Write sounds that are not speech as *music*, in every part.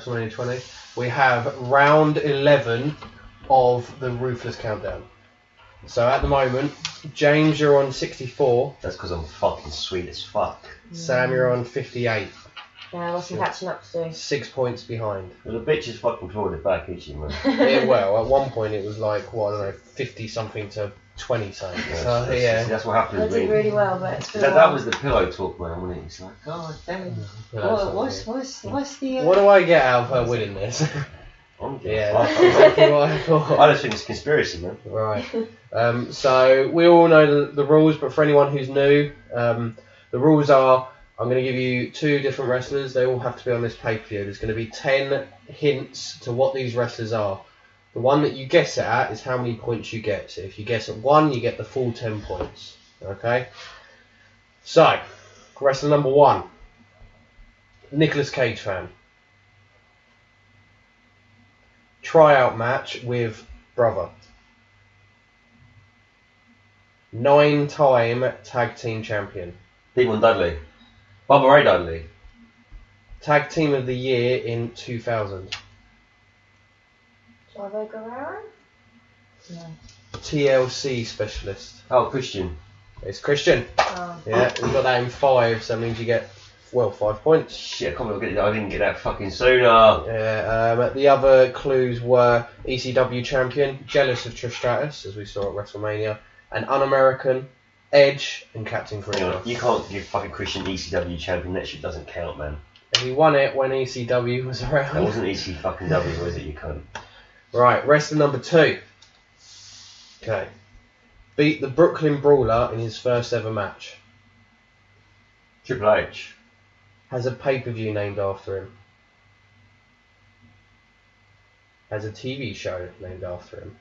kick WrestleMania, WrestleMania 20, we have round 11 of the Ruthless Countdown. So at the moment, James, you're on 64. That's because I'm fucking sweet as fuck. Sam, you're on 58. Yeah, what's some catching up to do? Six points behind. Well, the bitch is fucking clawing it back, isn't she, man? *laughs* yeah, well, at one point it was like, what, I don't know, 50 something to 20 something. So, that's, yeah. that's what happened. I did when- really well, but it's been a That, that was the pillow talk, man, wasn't it? It's like, God damn What, what's, what's, what's the. Uh... What do I get out of her winning this? *laughs* I'm yeah, *laughs* I, that's exactly what I thought. *laughs* I just think it's conspiracy, man. Right. Um, so we all know the, the rules, but for anyone who's new, um, the rules are I'm going to give you two different wrestlers. They all have to be on this pay per view. There's going to be 10 hints to what these wrestlers are. The one that you guess it at is how many points you get. So if you guess at one, you get the full 10 points. Okay? So, wrestler number one Nicolas Cage fan. Tryout match with brother. Nine time tag team champion. D-Von Dudley. Bubba Ray Dudley. Tag team of the year in 2000. Chavo Guerrero? No. TLC specialist. Oh, Christian. It's Christian. Oh. Yeah, we got that in five, so that means you get, well, five points. Shit, I can't believe I I didn't get that fucking sooner. Yeah, um, the other clues were ECW champion, jealous of Trish Stratus, as we saw at WrestleMania, and un-American, Edge, and Captain Hang Creamer. on, you can't give fucking Christian ECW champion. That shit doesn't count, man. And he won it when ECW was around. That wasn't EC fucking W, was it? You cunt. Right, wrestler number two. Okay. Beat the Brooklyn Brawler in his first ever match. Triple H. Has a pay per view named after him. Has a TV show named after him.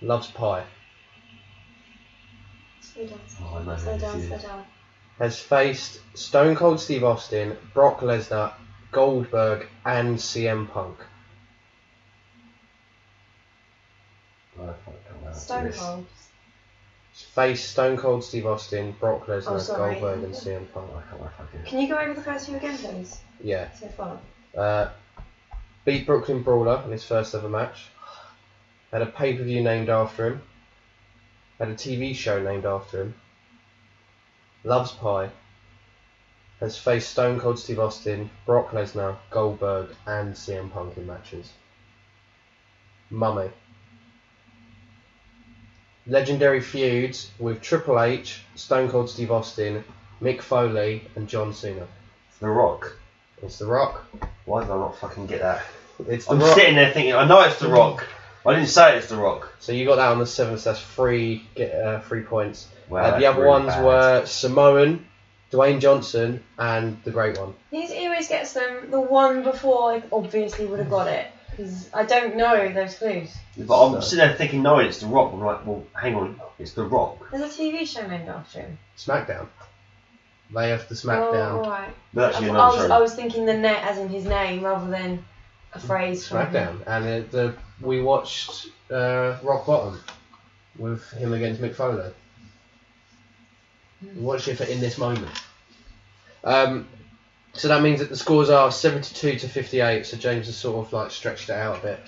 Loves pie. Slow down, slow Oh, I know down, slow down, slow down. Has faced Stone Cold Steve Austin, Brock Lesnar, Goldberg, and CM Punk. I can't Stone this. Cold. Faced Stone Cold Steve Austin, Brock Lesnar, Oh, sorry. Goldberg, and CM Punk. Oh, I can't fucking. Can you go over the first few again, please? Yeah. So far. Uh, beat Brooklyn Brawler in his first ever match. Had a pay per view named after him. Had a TV show named after him. Loves pie. Has faced Stone Cold Steve Austin, Brock Lesnar, Goldberg, and CM Punk in matches. Mummy. Legendary feuds with Triple H, Stone Cold Steve Austin, Mick Foley, and John Cena. The Rock. It's The Rock. Why did I not fucking get that? It's The I'm Rock. sitting there thinking, I know it's The Rock. I didn't say it's The Rock. So you got that on the seventh. So that's three get uh, three points. Wow, Uh, that's the other really ones bad. were Samoan, Dwayne Johnson, and the Great One. He's, he always gets them. The one before I obviously would have got it. Because I don't know those clues. But I'm So- sitting there thinking, no, it's The Rock. I'm like, well, hang on, it's The Rock. There's a TV show named after him. SmackDown. They have the Oh, SmackDown. alright. But I, actually, I, another was, show. I was thinking the net as in his name rather than a phrase. from. SmackDown, and it, the we watched uh, Rock Bottom with him against Mick Foley. We watched it for in this moment. Um, so that means that the scores are seventy-two to fifty-eight. So James has sort of like stretched it out a bit.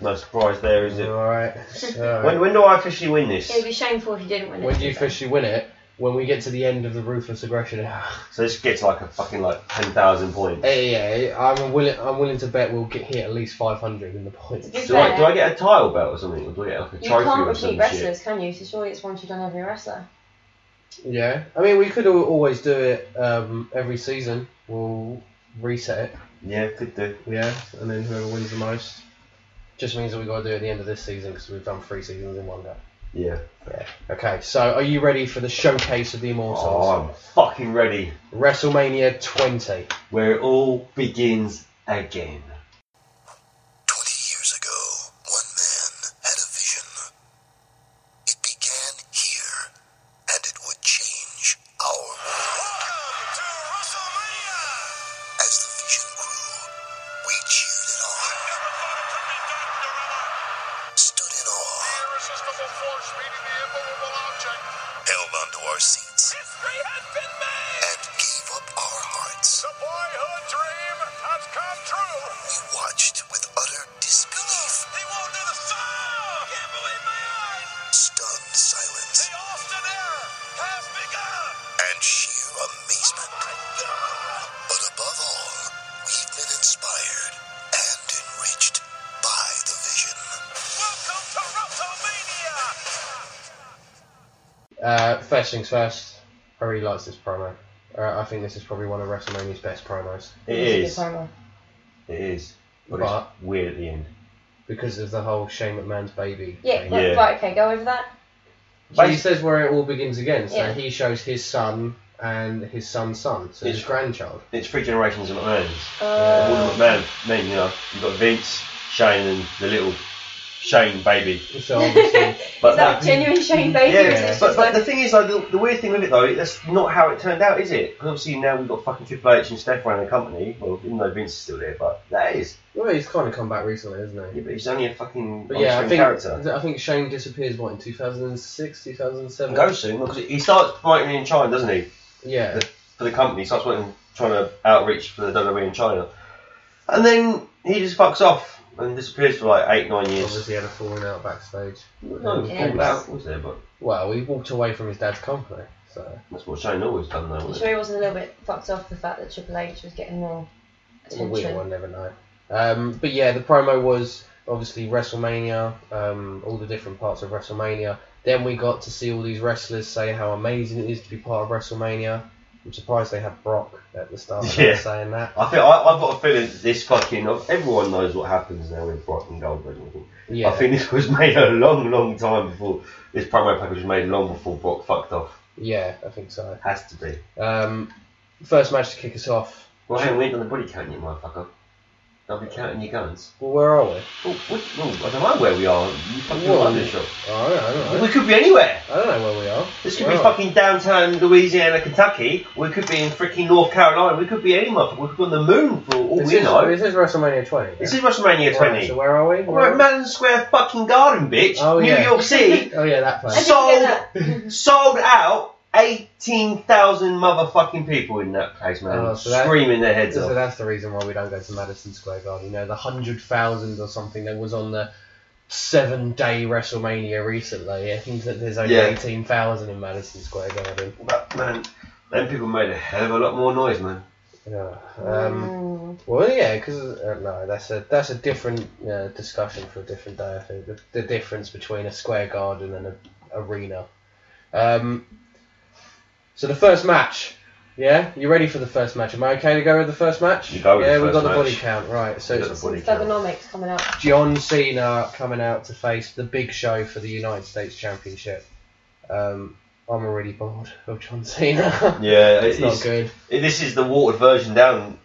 No surprise there, is it? All right. So, *laughs* When, when do I officially win this? It would be shameful if you didn't win it. when do you to be fair. officially win it? When we get to the end of the ruthless aggression era. *laughs* So this gets like a fucking like 10,000 points. Yeah, yeah, I'm willing. I'm willing to bet we'll get hit at least 500 in the points. To be Do I, do I get a title belt or something? Or do I get like a You trophy can't or some repeat shit? wrestlers, can you? So surely it's once you've done every wrestler. Yeah, I mean we could al- always do it um, every season. We'll reset it. Yeah, could do. Yeah, and then whoever wins the most. Just means that we've got to do it at the end of this season because we've done three seasons in one go. Yeah. Yeah. Okay, so are you ready for the showcase of the Immortals? Oh, I'm fucking ready. WrestleMania 20. Where it all begins again. Things first, I really like this promo. Uh, I think this is probably one of WrestleMania's best promos It It's a is. good promo. It is. But, But- it's weird at the end. because of the whole Shane McMahon's baby. Yeah, thing. Yeah. right, okay, go over that. So he says where it all begins again. So Yeah. he shows his son and his son's son, so his grandchild. It's three generations of McMahons. Uh, All the McMahon men, you know. You've got Vince, Shane, and the little Shane baby. So obviously, *laughs* But is that genuine Shane Baby? Yeah, or is it but, just but like- the thing is, like, the, the weird thing with it though, that's not how it turned out, is it? Because obviously now we've got fucking Triple H and Steph running the company. Well, even though Vince is still there, but that is. well, he's kind of come back recently, isn't he? Yeah, but he's only a fucking But yeah, I on-screen think character. I think Shane disappears what in 2006, 2007. Go soon because he starts promoting in China, doesn't he? Yeah, For the company, he starts working, trying to outreach for the WWE in China, and then he just fucks off and disappears for like eight, nine years. obviously he had a falling out backstage. No, Yeah. fall out was there, but Well, he walked away from his dad's company, so that's what Shane always done, though. I'm wasn't sure he wasn't a little bit fucked off the fact that Triple H was getting more well, we attention. will never know. Um, but yeah, the promo was obviously WrestleMania, um, all the different parts of WrestleMania. Then we got to see all these wrestlers say how amazing it is to be part of WrestleMania. I'm surprised they had Brock at the start of Yeah. saying that. I think I, I've got a feeling this fucking everyone knows what happens now with Brock and Goldberg. I think. Yeah, I think this was *laughs* made a long, long time before this promo package was made long before Brock fucked off. yeah, I think so. Has to be. Um, first match to kick us off. Well, hang on, we ain't done the body count yet, motherfucker. I'll be counting your guns. Well, where are we? Oh, what, oh, I don't know where we are. You fucking Well, London shop. Oh, I don't know. I don't We could be anywhere. I don't know where we are. This could Where be are we? fucking downtown Louisiana, Kentucky. We could be in freaking North Carolina. We could be anywhere. We could be on the moon for all This we is, know. this is WrestleMania 20. This is WrestleMania 20. Right, so where are we? We're at Madison Square fucking Garden, bitch. Oh, New yeah. York City. *laughs* oh yeah, that place. Sold, get *laughs* sold out 18,000 motherfucking people in that place, man. Oh, so that- screaming their heads So off. that's the reason why we don't go to Madison Square Garden. You know, the hundred thousand or something that was on the seven-day WrestleMania recently. I think that there's only Yeah. eighteen thousand in Madison Square Garden. But, man, them people made a hell of a lot more noise, man. Yeah. Um, well, yeah, because uh, no, that's a that's a different uh, discussion for a different day. I think the, the difference between a square garden and an arena. Um, so the first match. Yeah, you ready for the first match? Am I okay to go with the first match? You go with yeah, the we've got first the body match. count right. So You it's got the Some body count. Thugonomics coming up. John Cena coming out to face the Big Show for the United States Championship. Um, I'm already bored of John Cena. Yeah, *laughs* it's not it's- good. This is the watered version down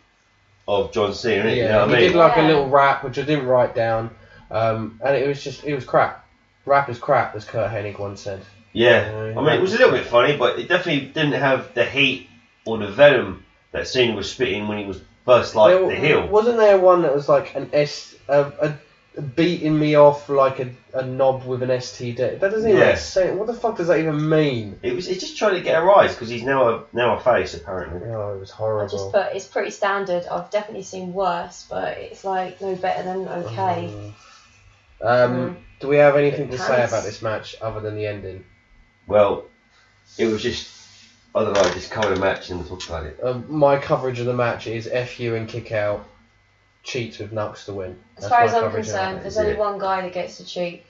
of John Cena, isn't it? Yeah, you know what he I mean? did like a Yeah. little rap, which I didn't write down, um, and it was just it was crap. Rap is crap, as Curt Hennig once said. Yeah, Yeah, I mean, it was a little bit funny, but it definitely didn't have the heat or the venom that Cena was spitting when he was first like There- the heel. Wasn't there one that was like an S, a, a, a beating me off like a, a knob with an STD? That doesn't even Yeah. make sense. What the fuck does that even mean? It was. It's just trying to get a rise because he's now a now a face apparently. Oh, it was horrible. I just put it's pretty standard. I've definitely seen worse, but it's like no better than okay. Um, um, do we have anything to say about this match other than the ending? Well, it was just I don't know, just cover the match and we'll talk about it. Um, my coverage of the match is FU and kick out, cheats with Nux to win. As That's far as I'm coverage of that concerned, there's only Yeah. one guy that gets to cheat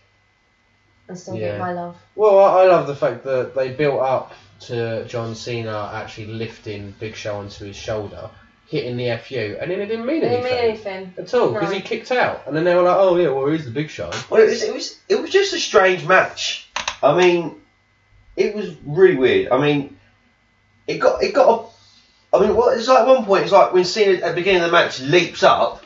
and still Yeah. get my love. Well, I I love the fact that they built up to John Cena actually lifting Big Show onto his shoulder, hitting the FU, and then it didn't mean It didn't anything. mean anything. At all, because No. he kicked out, and then they were like, "Oh yeah, well he's the Big Show." Well, it was it was it was just a strange match. I mean, it was really weird. I mean, it got it got. A, I mean, well, it's like at one point it's like when Cena at the beginning of the match leaps up,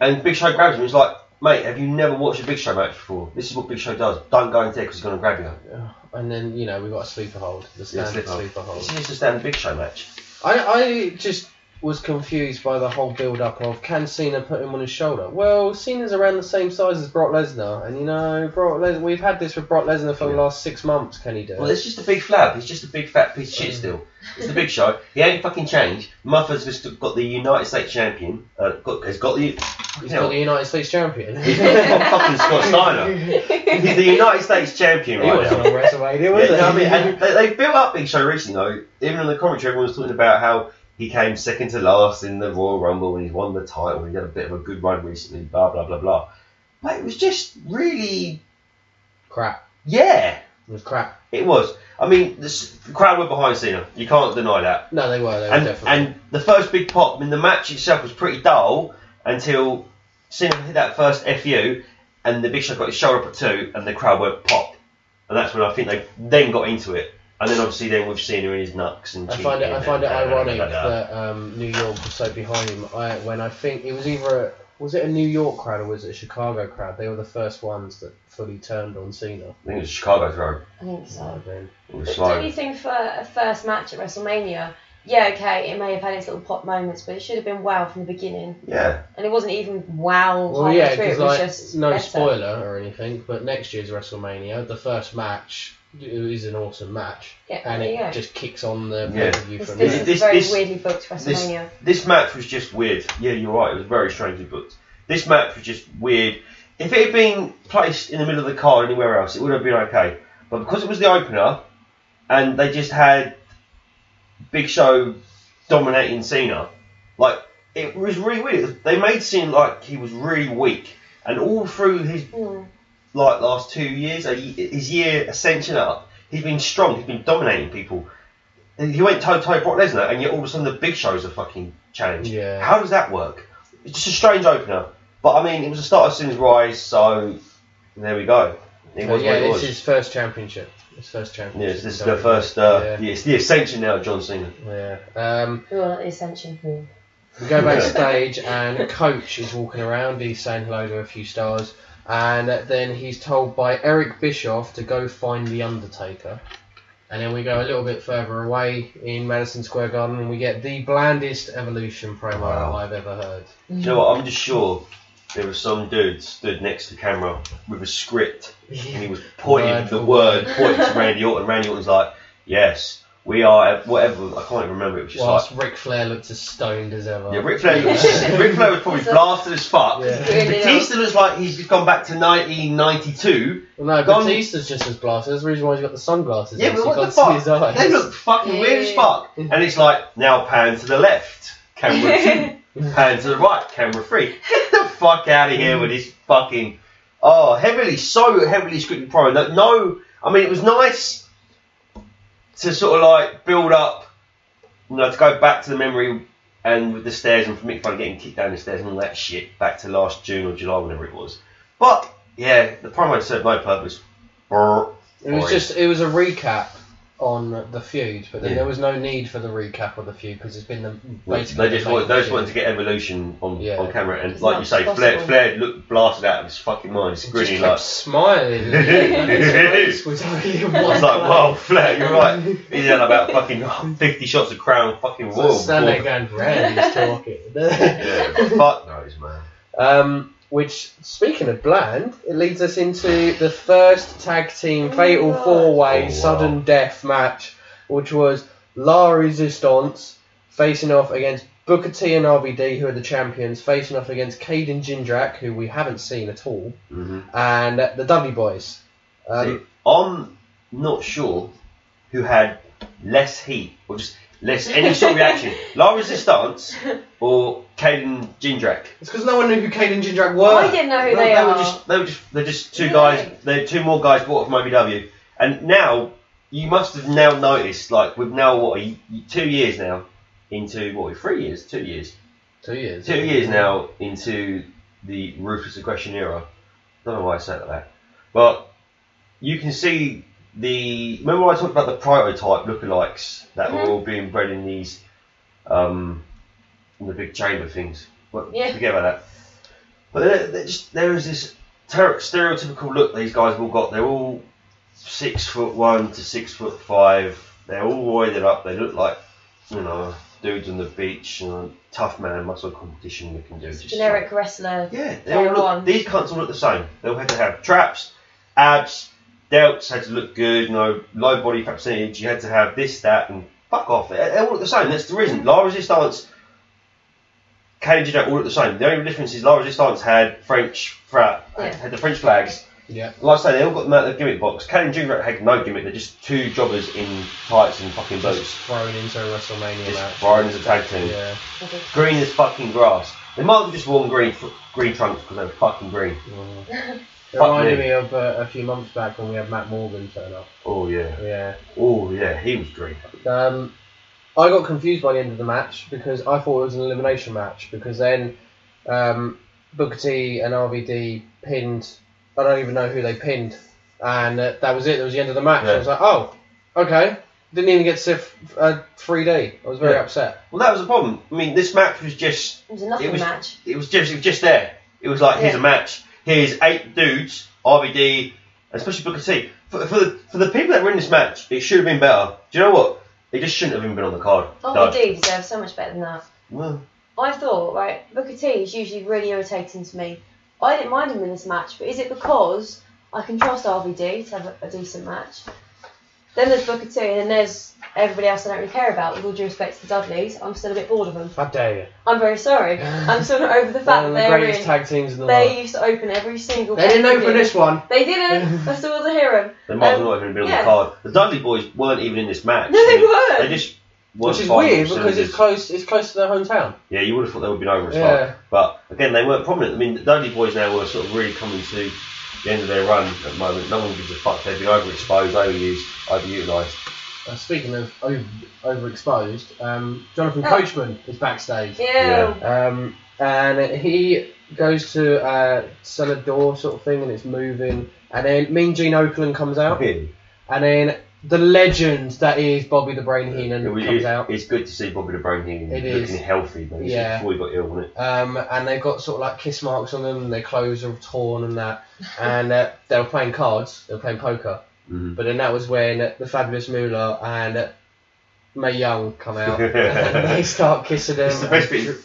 and Big Show grabs him. It's like, mate, have you never watched a Big Show match before? This is what Big Show does. Don't go in there because he's going to grab you. And then you know we got a sleeper hold, the standard sleeper hold. sleeper hold. This is just a standard Big Show match. I, I just was confused by the whole build up of can Cena put him on his shoulder? Well, Cena's around the same size as Brock Lesnar, and you know, Brock Les- we've had this with Brock Lesnar for the last six months. Can he do Well, it? it's just a big flab. It's just a big fat piece of shit still. It's the Big Show. He ain't fucking changed. Muffers just got the United States champion. Uh, got, has got the. He's got the United States champion. He's got fucking *laughs* Scott Steiner. He's the United States champion He right wasn't now. on WrestleMania, Yeah, was you he? know what I mean? And they, they built up Big Show recently though. Even in the commentary, everyone was talking about how he came second to last in the Royal Rumble and he's won the title. He had a bit of a good run recently. Blah blah blah blah. But it was just really, Crap. yeah. It was crap. It was. I mean, the, the crowd were behind Cena. You can't deny that. No, they were. They were And definitely. and the first big pop. I mean, the match itself was pretty dull until Cena hit that first fu, and the Big Show got his shoulder up at two, and the crowd went pop, and that's when I think they then got into it. And then obviously then with Cena in his nuts and I find it. I find it ironic that um, New York was so behind him. I, when I think it was either a, was it a New York crowd or was it a Chicago crowd? They were the first ones that fully turned on Cena. I think it was Chicago throw. I think so. then. It But don't you think for a first match at WrestleMania, yeah, okay, it may have had its little pop moments, but it should have been wow from the beginning. Yeah. And it wasn't even wow Well, yeah, through, because like just no better. spoiler or anything, but next year's WrestleMania, the first match it is an awesome match, Yeah, and it you go. just kicks on the Yeah. pay per This, from this there. is This- very this- weirdly booked WrestleMania. This match was just weird. Yeah, you're right. It was very strangely booked. This match was just weird. If it had been placed in the middle of the card anywhere else, it would have been okay. But because it was the opener, and they just had Big Show dominating Cena, like it was really weird. They made Cena like he was really weak, and all through his Mm. Like last two years, his year ascension up, he's been strong. He's been dominating people. He went toe to toe with Brock Lesnar, and yet all of a sudden the Big Show's a fucking challenge. Yeah. How does that work? It's just a strange opener. But I mean, it was the start of Cena's rise, so there we go. It So, was yeah, what it it's was. his first championship. His first championship. Yes, this is the first. Uh, Yeah. yeah, it's the ascension now of John Cena. Yeah. Um, Who the Ascension? We go backstage *laughs* and Coach is walking around. He's saying hello to a few stars, and then he's told by Eric Bischoff to go find the Undertaker. And then we go a little bit further away in Madison Square Garden, and we get the blandest evolution promo Wow. I've ever heard. Mm. You know what? I'm just sure there was some dude stood next to the camera with a script and he was pointing Word the word, word. pointing to Randy Orton. Randy Orton's like, "Yes, we are." Whatever. I can't even remember. It was just Whilst like, Ric Flair looked as stoned as ever. yeah, Ric Flair. *laughs* Ric Flair was probably He's blasted as fuck. Yeah. Really Batista looks like he's just gone back to 1992. Well, no, Gone- Batista's just as blasted. That's the reason why he's got the sunglasses Yeah, on, but so what the fuck? his eyes. They look fucking weird as fuck. And it's like now pan to the left, camera *laughs* two, pan to the right, camera three. Get the fuck out of here with this fucking oh heavily so heavily scripted promo. No, no, I mean it was nice to sort of like build up, you know, to go back to the memory and with the stairs and for Mick Foley getting kicked down the stairs and all that shit back to last June or July, whenever it was. But yeah, the promo served no purpose. It was just it was a recap on the feud, but then Yeah. there was no need for the recap of the feud because it's been the basically They the just, main want, they just feud. wanted to get evolution on, Yeah. on camera, and As like you much say, as Flair, possible. Flair looked blasted out of his fucking mind, He just grinning kept like. smiling. and his face was only in I was like, place. "Wow, Flair, you're right." *laughs* He's had about fucking fifty shots of Crown fucking So Royal. standing there Randy's talking. *laughs* yeah, fuck knows, man. Um, which, speaking of bland, it leads us into the first tag team Oh fatal four way Oh, wow. sudden death match, which was La Resistance facing off against Booker T and RVD, who are the champions, facing off against Cade and Jindrak, who we haven't seen at all, hmm and the Dudley Boys. Um, See, I'm not sure who had less heat or just less any sort of reaction. *laughs* La Resistance or Cade and Jindrak. it's because no one knew who Cade and Jindrak were. I didn't know who Well, they, they are. were just they were just they're just two Really? guys they're two more guys bought from OVW and now you must have now noticed like we've now what a, two years now into what three years two years Two years. two years now into the ruthless aggression era don't know why I said that but you can see the remember I talked about the prototype lookalikes that were Mhm. all being bred in these um in the big chamber things well, Yeah. forget about that but there, there just there is this ter- stereotypical look these guys have all got. They're all six foot one to six foot five. They're all roided up. They look like you know dudes on the beach. You know, tough man muscle competition do. Just Generic wrestler. yeah, they all look, these cunts all look the same. They all have to have traps, abs, delts had to look good. You know, low body fat percentage. You had to have this, that, and fuck off. They, they all look the same. That's the reason. La Resistance. Cage Jack all look the same. The only difference is La Resistance had French fra- Yeah. had the French flags. Yeah. Like I say, they all got them out of the gimmick box. Kane and Junior had no gimmick. They're just two jobbers in tights and fucking Just boots. thrown into a WrestleMania Just match. thrown as a tag team. Yeah. Green as fucking grass. They might have just worn green green trunks because they were fucking green. *laughs* It reminded me. me of uh, a few months back when we had Matt Morgan turn up. Oh yeah. Yeah. Oh yeah. He was great. Um, I got confused by the end of the match because I thought it was an elimination match because then um, Booker T and RVD pinned. I don't even know who they pinned, and uh, that was it. That was the end of the match. I was like, oh, okay. Didn't even get to see f- uh, 3D. I was very Yeah. upset. Well, that was the problem. I mean, this match was just It was a nothing It was- match. it was just it was just there. It was like here's a match. Here's eight dudes, RVD, especially Booker T. For, for the for the people that were in this match, it should have been better. Do you know what? It just shouldn't have even been on the card. Oh, No. we do deserve so much better than that. Well, I thought, right, Booker T is usually really irritating to me. I didn't mind him in this match, but is it because I can trust RVD to have a, a decent match? Then there's Booker T, and then there's everybody else I don't really care about. With all due respect to the Dudleys, I'm still a bit bored of them. How dare you? I'm very sorry. I'm *laughs* still not over the One fact of that the they're greatest in. tag teams in the They world. used to open every single. They didn't pay-per-view. open this one. They didn't. I still wasn't hear 'em. they might as Um, well not even been on yeah. the card. The Dudley boys weren't even in this match. No, they weren't. They just weren't Which is firing weird all because it's close. It's close to their hometown. Yeah, you would have thought they would have been over as Yeah. fuck. But again, they weren't prominent. I mean, the Dudley boys now were sort of really coming to the end of their run at the moment. No one gives a fuck. They've been overexposed, overused, overutilised. Uh, speaking of over, overexposed, um, Jonathan Oh. Coachman is backstage. Yeah. Um, and he goes to uh, sell a door sort of thing, and it's moving. And then Mean Gene Okerlund comes out, Really. and then the legend that is Bobby the Brain Heenan It comes it- out. It's good to see Bobby the Brain Heenan It looking is. healthy, basically, Yeah. before he got ill, wasn't it? Um, and they've got sort of like kiss marks on them. Their clothes are torn and that. And uh, they were playing cards. They were playing poker. Mhm. But then that was when the Fabulous Moolah and Mae Young come out. *laughs* and they start kissing them. It's the best and bit.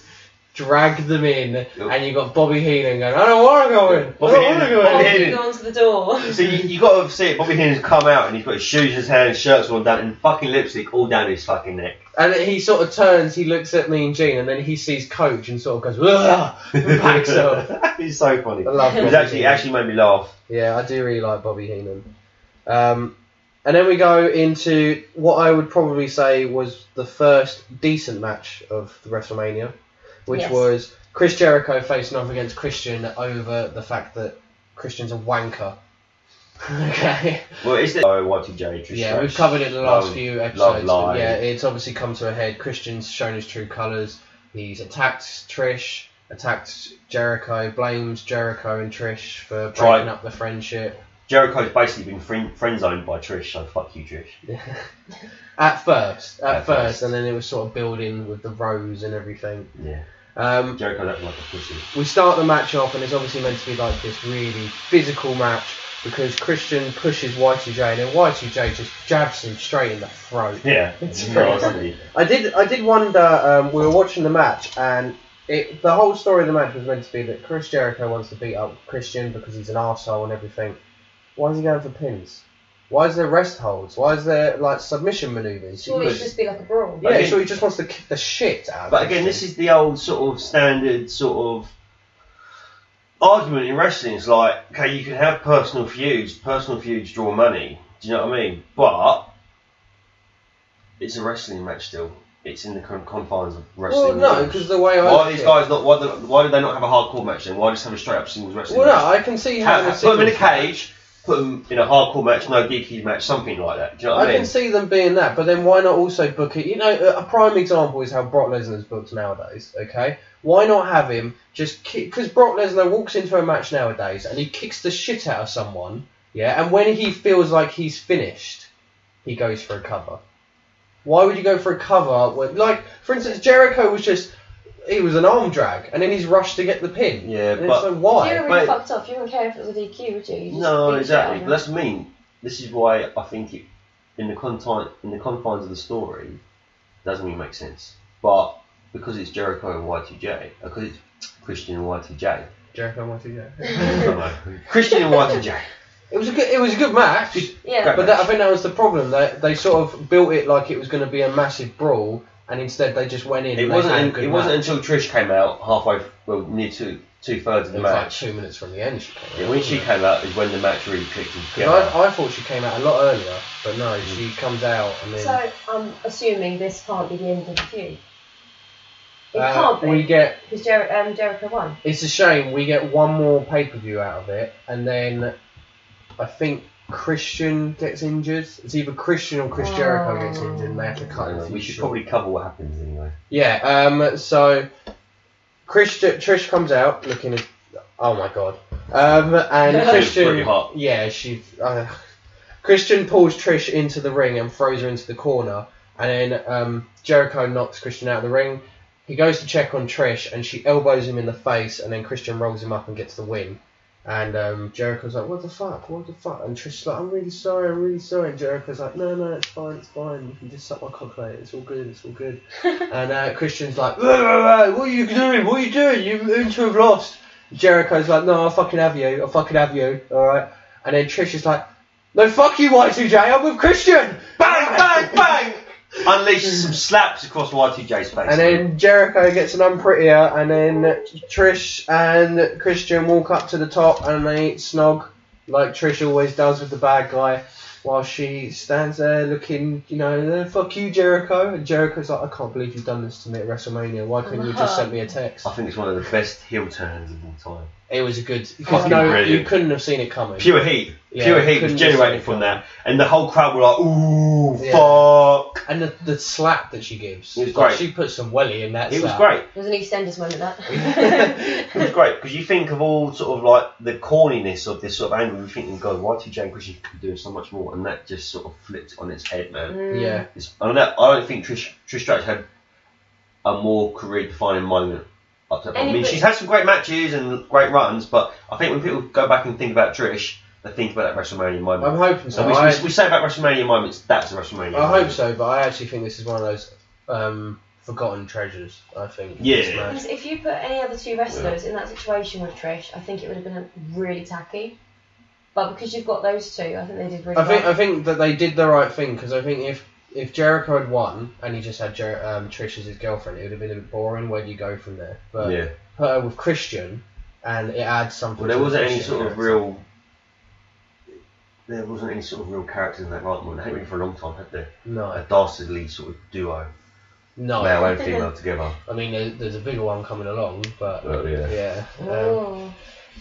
Dr- Drag them in, and you've got Bobby Heenan going. I don't want to go in. Bobby I don't want to Heenan- go Bobby in. Heenan. gone to the door. So *laughs* you, you got to see it. Bobby Heenan's come out and he's got his shoes in his hand, shirts all down, and fucking lipstick all down his fucking neck. And he sort of turns. He looks at me and Gene, and then he sees Coach and sort of goes, "Ugh," and backs *laughs* off. He's so funny. I love It was Bobby actually Heenan. actually made me laugh. Yeah, I do really like Bobby Heenan. Um, and then we go into what I would probably say was the first decent match of the WrestleMania, which Yes. was Chris Jericho facing off against Christian over the fact that Christian's a wanker. *laughs* okay. Well, is it? Oh, Y2J. Trish Yeah, we've covered it in the last Love- few Love episodes. but yeah, it's obviously come to a head. Christian's shown his true colours. He's attacked Trish, attacked Jericho, blames Jericho and Trish for breaking Tried- up the friendship. Jericho's basically been friend, friend zoned by Trish, so fuck you, Trish. *laughs* At first, at, At first, first. and then it was sort of building with the rose and everything. Yeah. Um, Jericho's acting like a pussy. we start the match off, and it's obviously meant to be like this really physical match because Christian pushes Y2J, and then Y2J just jabs him straight in the throat. Yeah. It's Nasty. I did, I did wonder. Um, we were watching the match, and it, the whole story of the match was meant to be that Chris Jericho wants to beat up Christian because he's an arsehole and everything. Why is he going for pins? Why is there rest holds? Why is there like submission maneuvers? Surely it should just be like a brawl. Yeah, Okay. so he just wants to kick the shit out. of But again, this is the old sort of standard sort of argument in wrestling. It's like, okay, you can have personal feuds. Personal feuds draw money. Do you know what I mean? But it's a wrestling match still. It's in the confines of Well, wrestling. no, because the way I why are these guys not? Why, do- why did they not have a hardcore match then? Why just have a straight up singles wrestling Well, match? no, I can see how. having a put them in a singles match. cage. Put them in a hardcore match, no geeky match, something like that. Do you know what I I, mean? can see them being that, but then why not also book it? You know, a prime example is how Brock Lesnar's booked nowadays. Okay, why not have him just kick? Because Brock Lesnar walks into a match nowadays and he kicks the shit out of someone. Yeah, and when he feels like he's finished, he goes for a cover. Why would you go for a cover when, like, for instance, Jericho was just he was an arm drag, and then he's rushed to get the pin. Yeah, and but it's like If why? you were really fucked up, you wouldn't care if it was a DQ, would you? you just No, beat exactly. But that's what I mean. This is why I think it, in the confine, in the confines of the story, it doesn't really make sense. But because it's Jericho and Y2J, because uh, it's Christian and Y2J, Jericho wanted to I don't. Christian and Y2J. *laughs* It was a good. It was a good match. Yeah. Great But that, I think that was the problem. They they sort of built it like it was going to be a massive brawl, and instead they just went in. It and wasn't. They had a good it wasn't until Trish came out halfway, well, near two two thirds of the match. It the was like two minutes from the end. She came Yeah, out, when she it? came out is when the match really clicked in 'Cause together. I, I thought she came out a lot earlier, but no, she comes out and then. So I'm assuming this can't be the end of the feud. It Uh, can't be. we get. Because Jer- um, Jericho won. It's a shame we get one more pay per view out of it, and then I think Christian gets injured. It's either Christian or Chris Jericho gets injured, and they have to cut him. we should probably cover what happens anyway. Yeah. Um. So, Christian Trish comes out looking. as- Oh my god. Um. And It's Christian. hot. Yeah. She. Uh, Christian pulls Trish into the ring and throws her into the corner, and then um, Jericho knocks Christian out of the ring. He goes to check on Trish, and she elbows him in the face, and then Christian rolls him up and gets the win. And um, Jericho's like, "What the fuck? What the fuck?" And Trish's like, "I'm really sorry. I'm really sorry." And Jericho's like, "No, no, it's fine. It's fine. You can just suck my cock later. It's all good. It's all good." *laughs* and uh, Christian's like, "Whoa, whoa, whoa, "What are you doing? What are you doing? You mean to have lost?" Jericho's like, "No, I'll fucking have you. I'll fucking have you. All right." And then Trish is like, "No, fuck you, Y2J. I'm with Christian." Bang, bang, bang! Unleashes some slaps across Y2J's face. And then Jericho gets an unprettier, and then Trish and Christian walk up to the top and they snog like Trish always does with the bad guy, while she stands there looking, you know, "Uh, fuck you, Jericho. And Jericho's like, I can't believe you've done this to me at WrestleMania. Why couldn't you just send me a text? I think it's one of the best heel turns of all time. It was a good because Fucking no, brilliant. you couldn't have seen it coming. Pure heat. Yeah, Pure heat couldn't was have generated seen from it that. And the whole crowd were like, ooh, Yeah. fuck. And the, the slap that she gives, It was like, great. she put some welly in that. It was slap. great. It was an EastEnders moment, that. *laughs* it was great because you think of all sort of like the corniness of this sort of angle. You think, oh God, Y2J and Christian could be doing so much more, and that just sort of flipped on its head, man. Mm. Yeah. It's, I, don't, I don't think Trish Trish Stratus had a more career-defining moment. Up to that. I mean, she's had some great matches and great runs, but I think when people go back and think about Trish, they think about that WrestleMania moment. I'm hoping so. And we, I- we, we say about WrestleMania moments, that's a WrestleMania. I hope so, but I actually think this is one of those um, forgotten treasures. I think. Yeah. Because if you put any other two wrestlers in that situation with Trish, I think it would have been really tacky. But because you've got those two, I think they did really I think well. I think that they did the right thing because I think if if Jericho had won and he just had Jer- um, Trish as his girlfriend, it would have been a bit boring. Where do you go from there? But Yeah. put her with Christian, and it adds something. Well, there to wasn't any Christian sort of real. There wasn't any sort of real characters in that right one. They haven't been for a long time, had they? A dastardly sort of duo, no. male and female together. I mean, there, there's a bigger one coming along, but Oh, yeah. yeah. Um, Oh.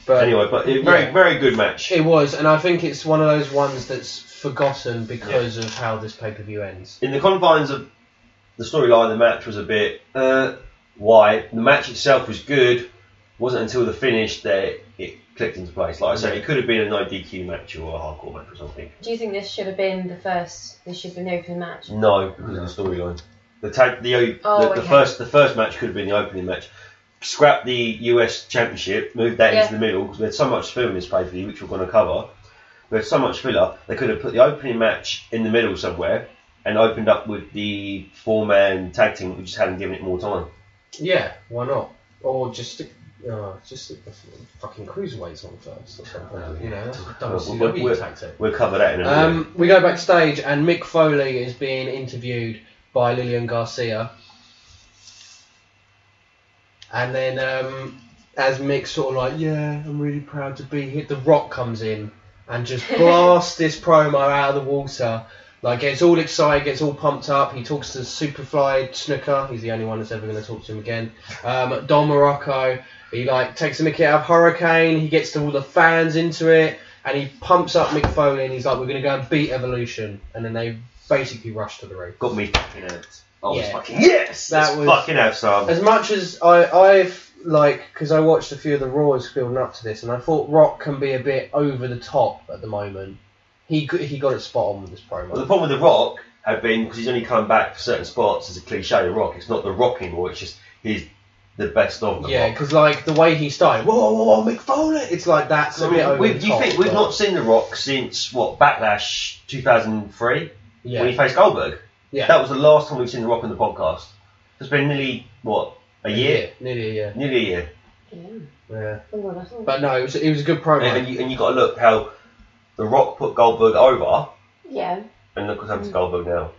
but Anyway, but it, very, Yeah. very good match. It was, and I think it's one of those ones that's forgotten because of how this pay per view ends. In the confines of the storyline, the match was a bit. Uh, why? The match itself was good. Wasn't until the finish that it clicked into place. Like I said, it could have been a no DQ match or a hardcore match or something. Do you think this should have been the first? This should have been the opening match. No, because of the storyline. The tag, the, o- Oh, the, the okay. first, the first match could have been the opening match. Scrap the US Championship, move that Yeah. into the middle because we had so much filler in this pay per view, which we're going to cover. We had so much filler. They could have put the opening match in the middle somewhere and opened up with the four man tag team. We just hadn't given it more time. Yeah, why not? Or just stick, uh, just stick the fucking cruiserweights on first or something. You know, that's what WCW we're- tactic. We'll cover that in a minute. Um, we go backstage and Mick Foley is being interviewed by Lillian Garcia. And then um, as Mick's sort of like, yeah, I'm really proud to be here, The Rock comes in and just *laughs* blasts this promo out of the water. Like gets all excited, gets all pumped up. He talks to Superfly Snuka. He's the only one that's ever going to talk to him again. Um, Don Muraco. He like takes a Mickey out of Hurricane. He gets to all the fans into it, and he pumps up Mick Foley. And he's like, "We're going to go and beat Evolution." And then they basically rush to the ring. Got me fucking out. I was Yeah. fucking yes. That That was- fucking have some. As much as I, I've like, because I watched a few of the Raws building up to this, and I thought Rock can be a bit over the top at the moment. He he got it spot on with this promo. Well, the problem with The Rock had been because he's only come back for certain spots as a cliche. The Rock, it's not The Rock anymore. It's just he's the best of them. yeah, because like the way he started, whoa, whoa, whoa, Mick Foley. It's like that's a I bit mean, over we, the do you top, think we've not seen The Rock since what Backlash 2003 Yeah, when he faced Goldberg? yeah. That was the last time we've seen The Rock on the podcast. It's been nearly what a year, nearly a year. nearly a year. Yeah. Yeah, Oh, that's all. but no, it was it was a good promo. And, and you and you got to look how The Rock put Goldberg over, yeah. and look what's happened to Goldberg now.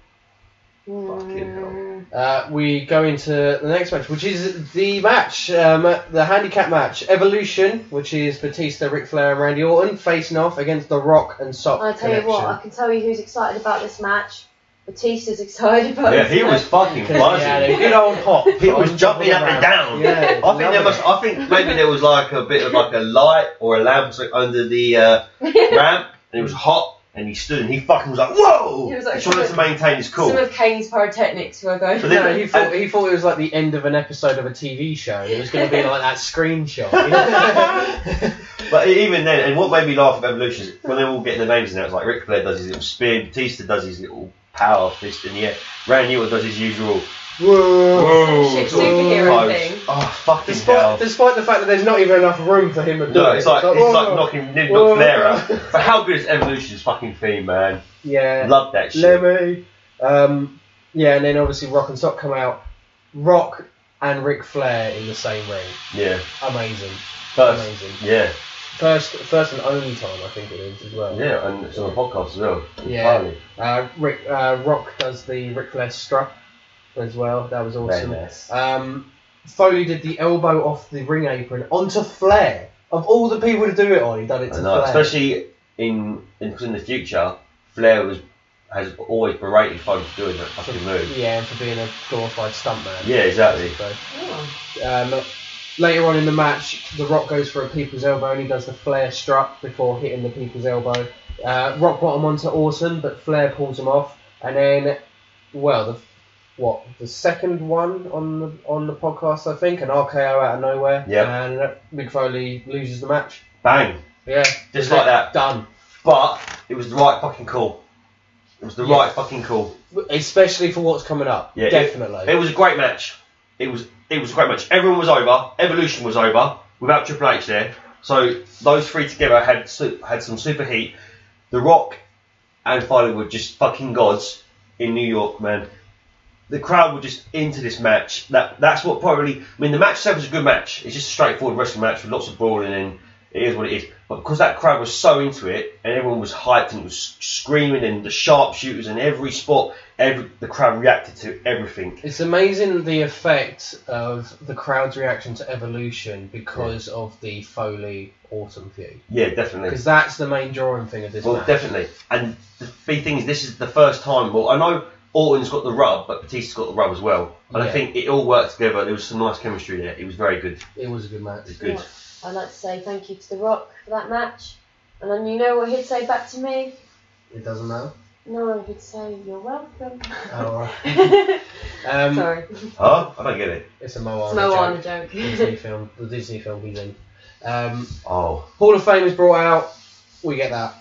Fucking Mm. Uh, we go into the next match, which is the match, um, the handicap match, Evolution, which is Batista, Ric Flair, and Randy Orton facing off against The Rock and Sock. I tell you what, I can tell you who's excited about this match. Batista's excited about Yeah, he was match. fucking Yeah, a buzzing. good old hop. He was jumping up and down. Yeah, I think there loving must. I think maybe there was like a bit of like a light or a lamp under the uh, *laughs* ramp, and it was hot, and he stood and he fucking was like, "Whoa!" He was like- he wanted to maintain his cool. Some of Kane's pyrotechnics were going. But then- No, he thought he thought it was like the end of an episode of a TV show. It was going to be like that screenshot. *laughs* But even then, and what made me laugh at Evolution is when they're all getting the names in there, it's like Ric Flair does his little spin, Batista does his little power fist in the air, Randy Orton does his usual Whoa. Shit, sort of superhero pose. thing. Oh, fucking Despite, hell. despite the fact that there's not even enough room for him to do No, it. it's like, it's like knocking Nick Whoa. Flair out. But how good is Evolution's fucking theme, man? Yeah. Love that shit. Lemmy. Um, yeah, and then obviously Rock and Sock come out. Rock and Ric Flair in the same ring. Yeah. Amazing. First, Amazing. yeah. First, first and only time I think it is as well. Yeah, and it's on the podcast as well. Yeah. Entirely. Uh, Rick, uh, Rock does the Ric Flair strut as well. That was awesome. Very nice. Um, Foley did the elbow off the ring apron onto Flair. Of all the people to do it on, he done it to I know, Flair. especially in, in 'cause in the future, Flair was has always berated Foley for doing that fucking move. yeah, for being a glorified stuntman. Yeah, exactly. So, Oh. um, later on in the match, The Rock goes for a people's elbow and he does the Flair strut before hitting the people's elbow. Uh, Rock bottom onto Orton, but Flair pulls him off. And then, well, the what the second one on the on the podcast, I think, an RKO out of nowhere. Yeah. And Mick Foley loses the match. Bang. Yeah. Just like that. Done. But it was the right fucking call. It was the Yeah. right fucking call. Especially for what's coming up. Yeah, it- Definitely. It was a great match. It was it was great match. Everyone was over. Evolution was over without Triple H there. So those three together had had some super heat. The Rock and Foley were just fucking gods in New York, man. The crowd were just into this match. That that's what probably. I mean, the match itself was a good match. It's just a straightforward wrestling match with lots of brawling and it is what it is. But because that crowd was so into it and everyone was hyped and was screaming and the sharpshooters and every spot, every the crowd reacted to everything. It's amazing the effect of the crowd's reaction to Evolution because of the Foley Orton feud. Yeah, definitely. Because that's the main drawing thing of this match. Well, match. definitely. And the big thing is, this is the first time. Well, I know Orton's got the rub, but Batista's got the rub as well. And I think it all worked together. There was some nice chemistry there. It was very good. It was a good match. It was good. Yeah. I'd like to say thank you to The Rock for that match. And then you know what he'd say back to me? It doesn't matter. No, he'd say, You're welcome. Oh, right. *laughs* Um, Sorry. Oh, I don't get it. It's a Moana, It's Moana joke. joke. Disney *laughs* film. The Disney film he's in. Um, Oh, Hall of Fame is brought out. We get that.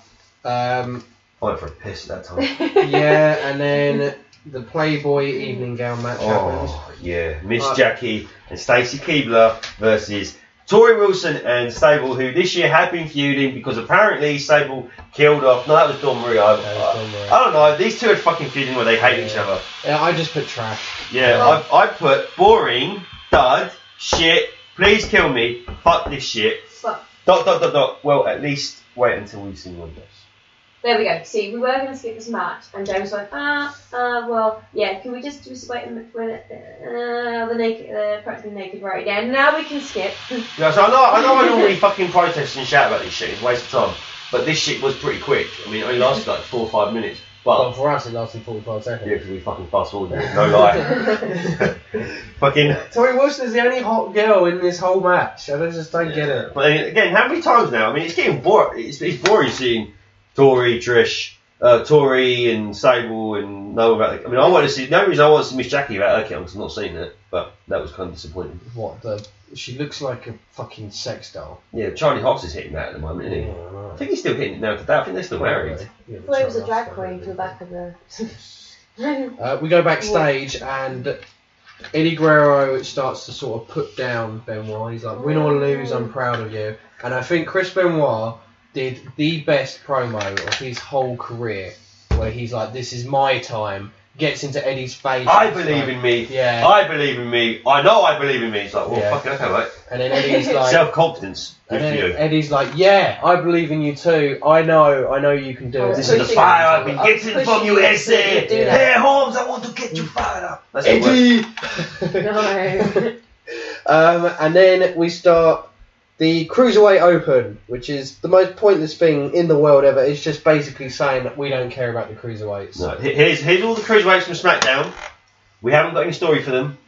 Um, I went for a piss at that time. *laughs* yeah, and then the Playboy evening gown match happens. oh, yeah. Miss Right. Jackie and Stacy Keibler versus Torrie Wilson and Sable, who this year had been feuding because apparently Sable killed off. No, that was Dawn Marie. I, That I, Dawn Marie. I don't know. These two are fucking feuding where they hate each other. Yeah, I just put trash. Yeah, Well- I, I put boring, dud, shit, please kill me, fuck this shit, But dot dot dot dot. Well, at least wait until we see one of those. There we go. See, we were going to skip this match, and James was like, ah, uh, well, yeah, can we just, just wait a minute when uh, the naked, uh, practically naked right again? Now we can skip. *laughs* Yeah, so I know I know I normally fucking protest and shout about this shit. It's a waste of time. But this shit was pretty quick. I mean, it only lasted like four or five minutes. Well, But for us, it lasted 45 seconds. yeah, because we fucking fast forwarded it. No lie. *laughs* *laughs* fucking. Torrie Wilson is the only hot girl in this whole match. I just don't get it. But again, how many times now? I mean, it's getting boring. It's, it's boring seeing Torrie, Trish, uh, Torrie, and Sable, and no about. The, I mean, I want to see. The only reason I want to see Miss Jackie about her because I'm not seeing it, but that was kind of disappointing. What the? She looks like a fucking sex doll. Yeah, Charlie Haas is hitting that at the moment, isn't he? Yeah, I think he's still hitting it now today. I think they're still married. Yeah, Well, it was a drag queen to the back of the. *laughs* Uh, we go backstage and Eddie Guerrero starts to sort of put down Benoit. He's like, win or lose, I'm proud of you. And I think Chris Benoit did the best promo of his whole career, where he's like, this is my time. Gets into Eddie's face. I believe in me. Yeah. I believe in me. I know I believe in me. It's like, well, Yeah. fucking okay, mate. And then Eddie's *laughs* like, Self confidence. and Good for then you. Eddie's like, yeah, I believe in you too. I know, I know you can do I it. This is the fire. I've been getting from you to USA. Hey, Holmes, I want to get you fired up. That's the word. Eddie. *laughs* no. *laughs* Um, and then we start the Cruiserweight Open, which is the most pointless thing in the world ever, is just basically saying that we don't care about the cruiserweights. No, here's here's all the cruiserweights from SmackDown. We haven't got any story for them,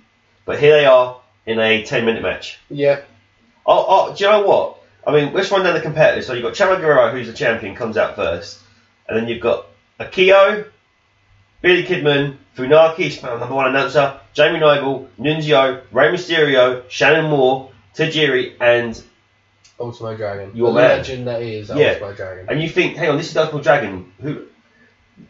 but here they are in a 10 minute match. Yeah, Oh, oh, do you know what? I mean, let's run down the competitors. So you've got Chavo Guerrero, who's the champion, comes out first. And then you've got Akio, Billy Kidman, Funaki, SmackDown number one announcer, Jamie Noble, Nunzio, Rey Mysterio, Shannon Moore, Tajiri, and Ultimo Dragon. Your the man. legend that is Yeah. Ultimo Dragon. and you think, hang on, this is Ultimate Dragon. Who?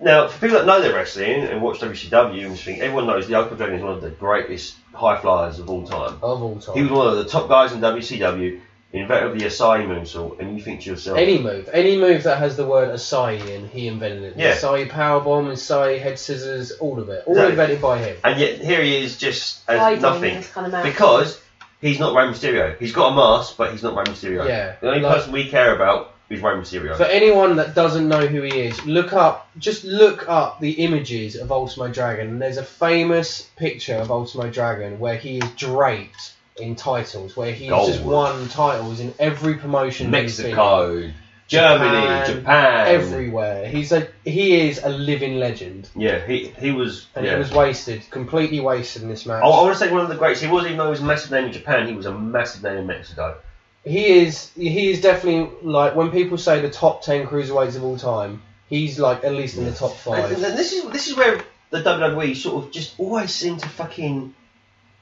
Now, for people that know their wrestling and watch WCW, and think everyone knows the Ultimate Dragon is one of the greatest high flyers of all time. Of all time. He was one of the top guys in WCW, invented the Asai moonsault, and you think to yourself, Any move, any move that has the word Asai in, he invented it. Yeah. Asai powerbomb, Asai head scissors, all of it, all Exactly. invented by him. and yet here he is just as Hiding nothing. kind of. Because he's not Rey Mysterio. He's got a mask, but he's not Rey Mysterio. Yeah, The only like- person we care about is Rey Mysterio. For anyone that doesn't know who he is, look up, just look up the images of Ultimo Dragon. And there's a famous picture of Ultimo Dragon where he is draped in titles, where he's just won titles in every promotion. he's been. Mexico, Germany, Japan, Japan. everywhere. He's a he is a living legend, Yeah, he he was. and yeah. he was wasted, completely wasted in this match. I, I want to say one of the greats. He was even though he was a massive name in Japan, he was a massive name in Mexico. He is he is definitely like when people say the top ten cruiserweights of all time, he's like at least in the top And, five. and this is this is where the WWE sort of just always seem to fucking.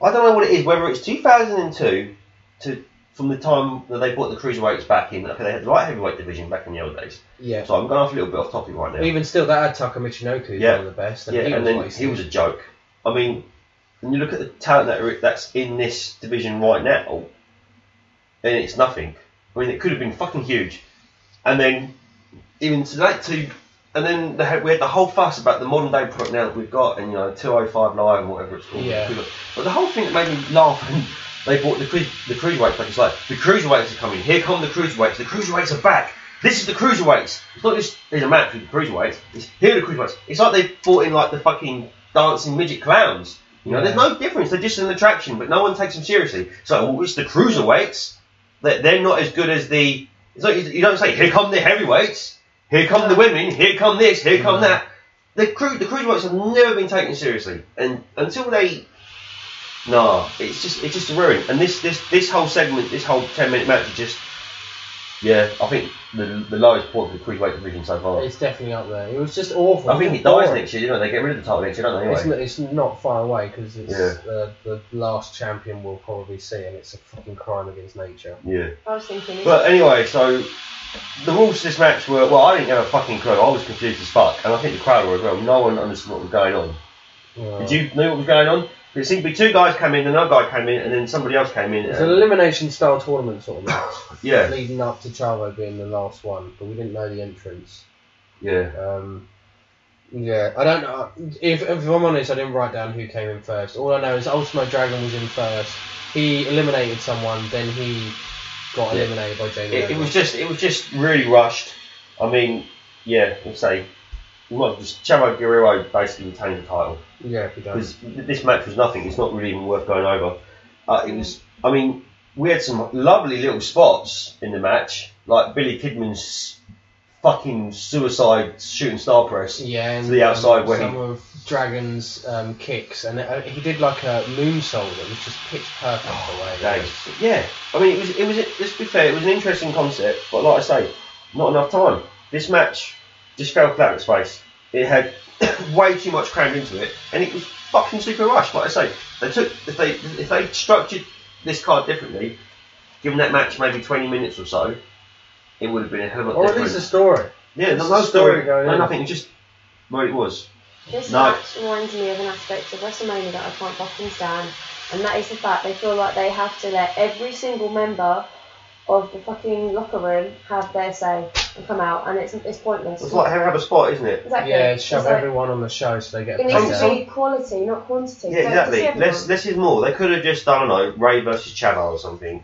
I don't know what it is. Whether it's 2002 to from the time that they brought the cruiserweights back in. Okay, they had the light heavyweight division back in the old days. Yeah. So I'm going off a little bit off topic right now. Even still, that had Taka Michinoku, Yeah. one of the best, and yeah, he and was then wasted. he was a joke. I mean, when you look at the talent that are, that's in this division right now, and it's nothing. I mean, it could have been fucking huge. And then even to that to, and then had, we had the whole fuss about the modern day product now that we've got, and you know, 205 live and whatever it's called. Yeah. But the whole thing that made me laugh when they brought the cru- the cruiserweights back. It's like the cruiserweights are coming. Here come the cruiserweights. The cruiserweights are back. This is the cruiserweights. It's not just there's a match with the cruiserweights. It's here are the cruiserweights. It's like they brought in like the fucking dancing midget clowns. You know, Yeah. there's no difference. They're just an attraction, but no one takes them seriously. So it's the cruiserweights. That they're not as good as the. It's like you, you don't say here come the heavyweights. Here come the women. Here come this. Here come that. The cru- the cruiserweights have never been taken seriously, and until they no, it's just it's just a ruin. And this this this whole segment, this whole ten minute match is just yeah. I think the the lowest point for the cruiserweight division so far. It's definitely up there. It was just awful. I think it dies next year, don't they? They get rid of the title next year, don't they? It's, Anyway. n- it's not far away because it's Yeah. uh, the last champion we'll probably see, and it's a fucking crime against nature. Yeah. I was thinking. But anyway, so the rules to this match were well, I didn't have a fucking clue. I was confused as fuck, and I think the crowd were as well. No one understood what was going on. Uh, Did you know what was going on? There seemed to be two guys came in, another guy came in, and then somebody else came in. It's an elimination style tournament sort of *coughs* match, yeah, leading up to Chavo being the last one, but we didn't know the entrance. yeah. Um, yeah, I don't know. If, if I'm honest, I didn't write down who came in first. All I know is Ultimo Dragon was in first. He eliminated someone, then he got Yeah. eliminated by Jamie. It, it was just it was just really rushed. I mean, yeah, let's say you might just Chavo Guerrero basically retained the title yeah, if you don't. because this match was nothing. It's not really even worth going over. Uh, it was. I mean, we had some lovely little spots in the match, like Billy Kidman's fucking suicide shooting star press. Yeah, and to the outside um, where he- some of Dragon's um, kicks, and uh, he did like a moonsault that was just pitch perfect the way. it That was. is- yeah, I mean, it was. It was. Let's be fair. It was an interesting concept, but like I say, not enough time. This match just fell flat on its face. It had *coughs* way too much crammed into it, and it was fucking super rushed. Like I say, they took if they if they structured this card differently, given that match maybe twenty minutes or so, it would have been a hell of a lot Or at least a story. yeah, it's no, no story story, going no on. nothing. Just what it was. This No. match reminds me of an aspect of WrestleMania that I can't fucking stand, and that is the fact they feel like they have to let every single member of the fucking locker room have their say and come out, and it's it's pointless. It's like have a spot, isn't it? exactly. Yeah, It's shove like- everyone on the show so they get the same. It needs to be quality, not quantity. Yeah, Don't exactly. see everyone. Less, less is more. They could have just done, I don't know, Rey versus Chavo or something.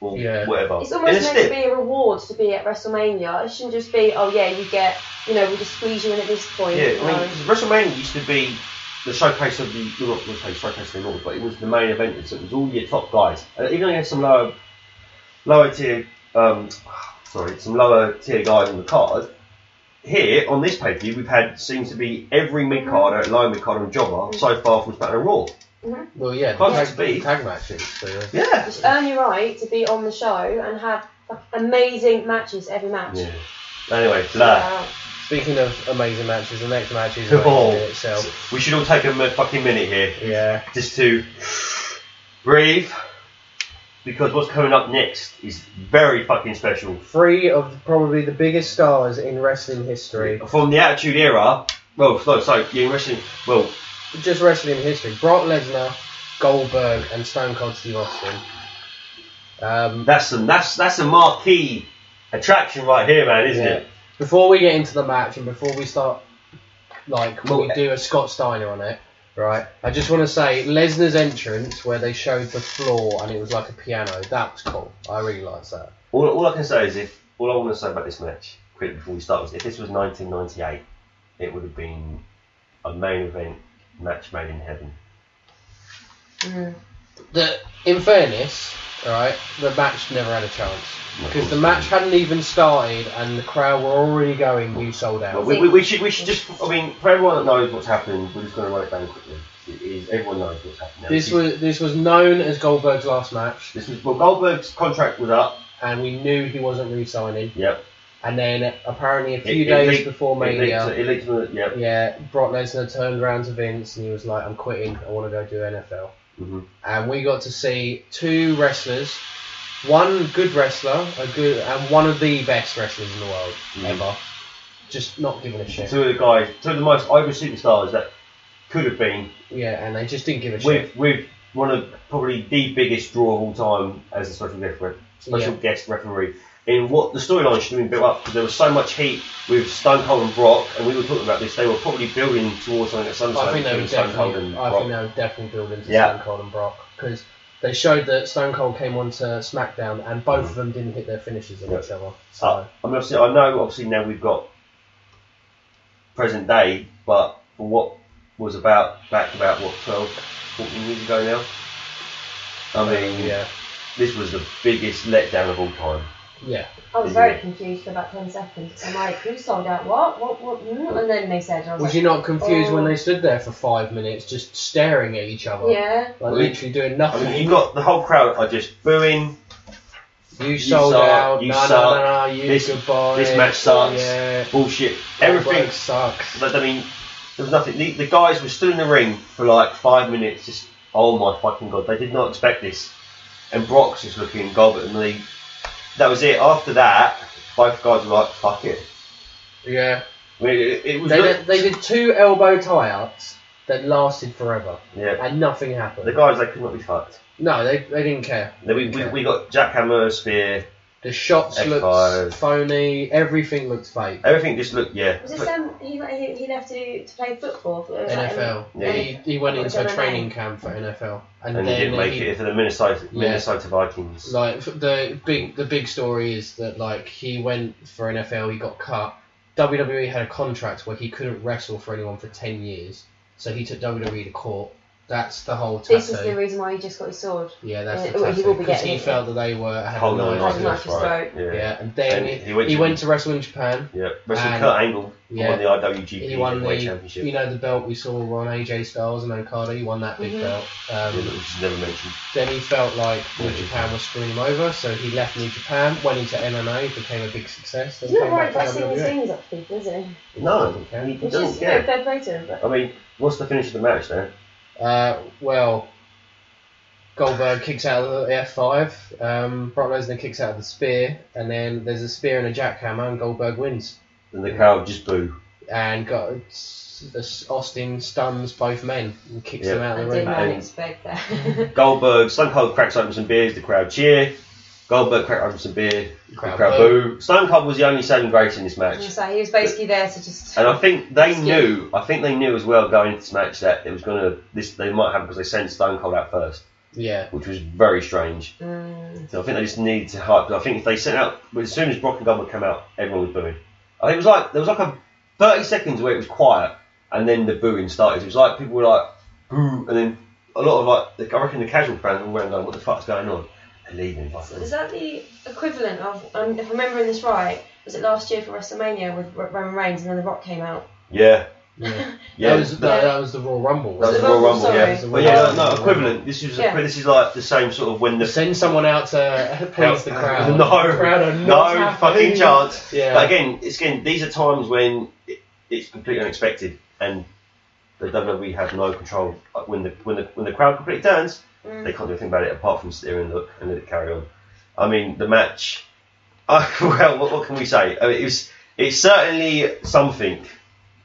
Or Yeah. whatever. It's In a almost meant to be a reward to be at WrestleMania. It shouldn't just be, oh yeah, you get, you know, we just squeeze you in at this point. Yeah, I mean, know. 'cause WrestleMania used to be the showcase of the, well, not the showcase of the North, but it was the main event. So it was all your top guys. And even though you had some lower lower tier, um, sorry, some lower tier guys on the card. Here on this pay per view, we've had seems to be every mid mm-hmm. carder, low mid carder, and jobber mm-hmm. so far from SmackDown and Raw. Mm-hmm. Well, yeah, the Can't tag, just be. tag matches. So, yeah. Yeah. Just earn your right to be on the show and have like, amazing matches every match. Yeah. Anyway, blah. Wow. Speaking of amazing matches, the next match is *laughs* Oh. amazing in itself. We should all take a mi- fucking minute here Yeah. just to breathe because what's coming up next is very fucking special. Three of probably the biggest stars in wrestling history. From the Attitude Era, well, so, so yeah, in wrestling, well, Just wrestling history. Brock Lesnar, Goldberg, and Stone Cold Steve Austin. Um, that's some that's that's a marquee attraction right here, man, isn't Yeah. it? Before we get into the match and before we start, like, Well, we do a Scott Steiner on it, right? I just want to say Lesnar's entrance where they showed the floor and it was like a piano. That was cool. I really liked that. All, all I can say is if all I want to say about this match, quick before we start, was if this was 1998, it would have been a main event match made in heaven. Mm. The, in fairness, right, the match never had a chance because the match hadn't even started and the crowd were already going. You sold Well, out. we, we, we should we should just I mean for everyone that knows what's happened, we're just going to run it down quickly. It is, everyone knows what's happened. now. This was this was known as Goldberg's last match, this was well Goldberg's contract was up. and we knew he wasn't re-signing. Yep. And then apparently a few it days leaked- before leaked, Mania, it leaked to yep. yeah, Brock Lesnar turned around to Vince and he was like, "I'm quitting. I want to go do NFL." Hmm And we got to see two wrestlers, one good wrestler, a good, and one of the best wrestlers in the world Mhm. ever, just not giving a shit. Two of the guys, two of the most over superstars that could have been Yeah, and they just didn't give a shit. with with one of probably the biggest draw of all time as a special guest ref, special Yeah. guest referee. In what the storyline should have been built up because there was so much heat with Stone Cold and Brock, and we were talking about this. They were probably building towards something at some I think they were Stone Cold definitely, I think they were definitely building to Yeah. Stone Cold and Brock because they showed that Stone Cold came onto SmackDown and both of them didn't hit their finishes on Yeah. each other. So Uh, I mean, obviously, I know obviously now we've got present day, but for what was about back about what 12, 14 years ago now. I mean, yeah, this was the biggest letdown of all time. Yeah. I was very confused for about 10 seconds. I'm like, who sold out what? What? What? Mm? And then they said, I was, Was like, you not confused when Oh. they stood there for five minutes just staring at each other? yeah. Like We- literally doing I nothing. mean, you got the whole crowd are just booing. You sold suck, out. you no, no, suck, no, no, You this- goodbye. this match sucks. Yeah. Bullshit. Everything Everything. sucks. But I mean, there was nothing. The, the guys were still in the ring for like five minutes. Just oh my fucking god, they did not expect this. And Brock's just looking Goldberg, and they, that was it. After that, both guys were like, "Fuck it." Yeah. It, it was. They did, they did two elbow tie-ups that lasted forever, yeah. and nothing happened. The guys, they could not be fucked. no, they, they didn't care. We, we, we got Jackhammer, Spear, The shots F5. looked phony. Everything looked fake. everything just looked yeah. Was this um, he, he, he left to, to play football? It was like, NFL. Yeah. He, he went What into a was training MMA? camp for NFL, and, And he then didn't make he, it for the Minnesota Yeah. Minnesota Vikings. like f- the big the big story is that like he went for NFL, he got cut. WWE had a contract where he couldn't wrestle for anyone for ten years, so he took WWE to court. That's the whole tattoo. This is the reason why he just got his sword. yeah, that's Yeah, the well, he tattoo will be because getting he it, felt that they were had a Hold on, knife a to knife his to throat. throat. Yeah. Yeah, and then And he, he went he to- went to wrestle in Japan. Yeah. Wrestled And- Kurt Angle yeah. won the IWGP He won Heavyweight the, Championship. you know, the belt we saw on AJ Styles and Okada. He won that big Mhm. belt. Yeah, Um, that was just never mentioned. then he felt like New Japan was screwing him over, so he left New Japan, went into MMA, became a big success. Then He's not came right back to dressing his WWE. things up to people, is he? No, Doesn't care. he, he Which doesn't is you know, care. fair play to him. But I mean, what's the finish of the match then? Uh, well, Goldberg kicks out of the F5, um, Brock Lesnar kicks out of the spear, and then there's a spear and a jackhammer, and Goldberg wins. And the crowd just boo. And got Austin stuns both men and kicks Yeah. them out of the did ring. not expect that. Goldberg, Stone Cold cracks open some beers, the crowd cheer. Goldberg cracks open some beer, the Crowd crowd, boo. Stone Cold was the only saving grace in this match. so he was basically there to just. And I think they Skip. knew, I think they knew as well going into this match that it was going to, this they might have because they sent Stone Cold out first, Yeah. which was very strange. Mm, So I think they just needed to hype. I think if they sent out, as soon as Brock and Goldberg came out, everyone was booing. I think it was like there was like a 30 seconds where it was quiet, and then the booing started. It was like people were like boo, and then a lot of like the, I reckon the casual fans were going, "What the fuck's going on?" Leaving fucking. Is that the equivalent of, um, if I'm remembering this right, was it last year for WrestleMania with R- Roman Reigns and then The Rock came out? Yeah, Yeah. *laughs* yeah. That was no, Yeah. that was the Royal Rumble. That was the the Royal Rumble, Rumble, yeah. sorry. But yeah, no, no, equivalent. This is Yeah. this is like the same sort of when the Send someone out to *laughs* please the crowd. *laughs* No, the crowd are not no happy. fucking chance. Yeah. But again, it's again these are times when it, it's completely unexpected and the WWE have no control. Like when the when the when the crowd completely turns, Mm. they can't do anything about it apart from sit there and look and let it carry on. I mean, the match. Uh, *laughs* well, what, what can we say? I mean, it was it's certainly something.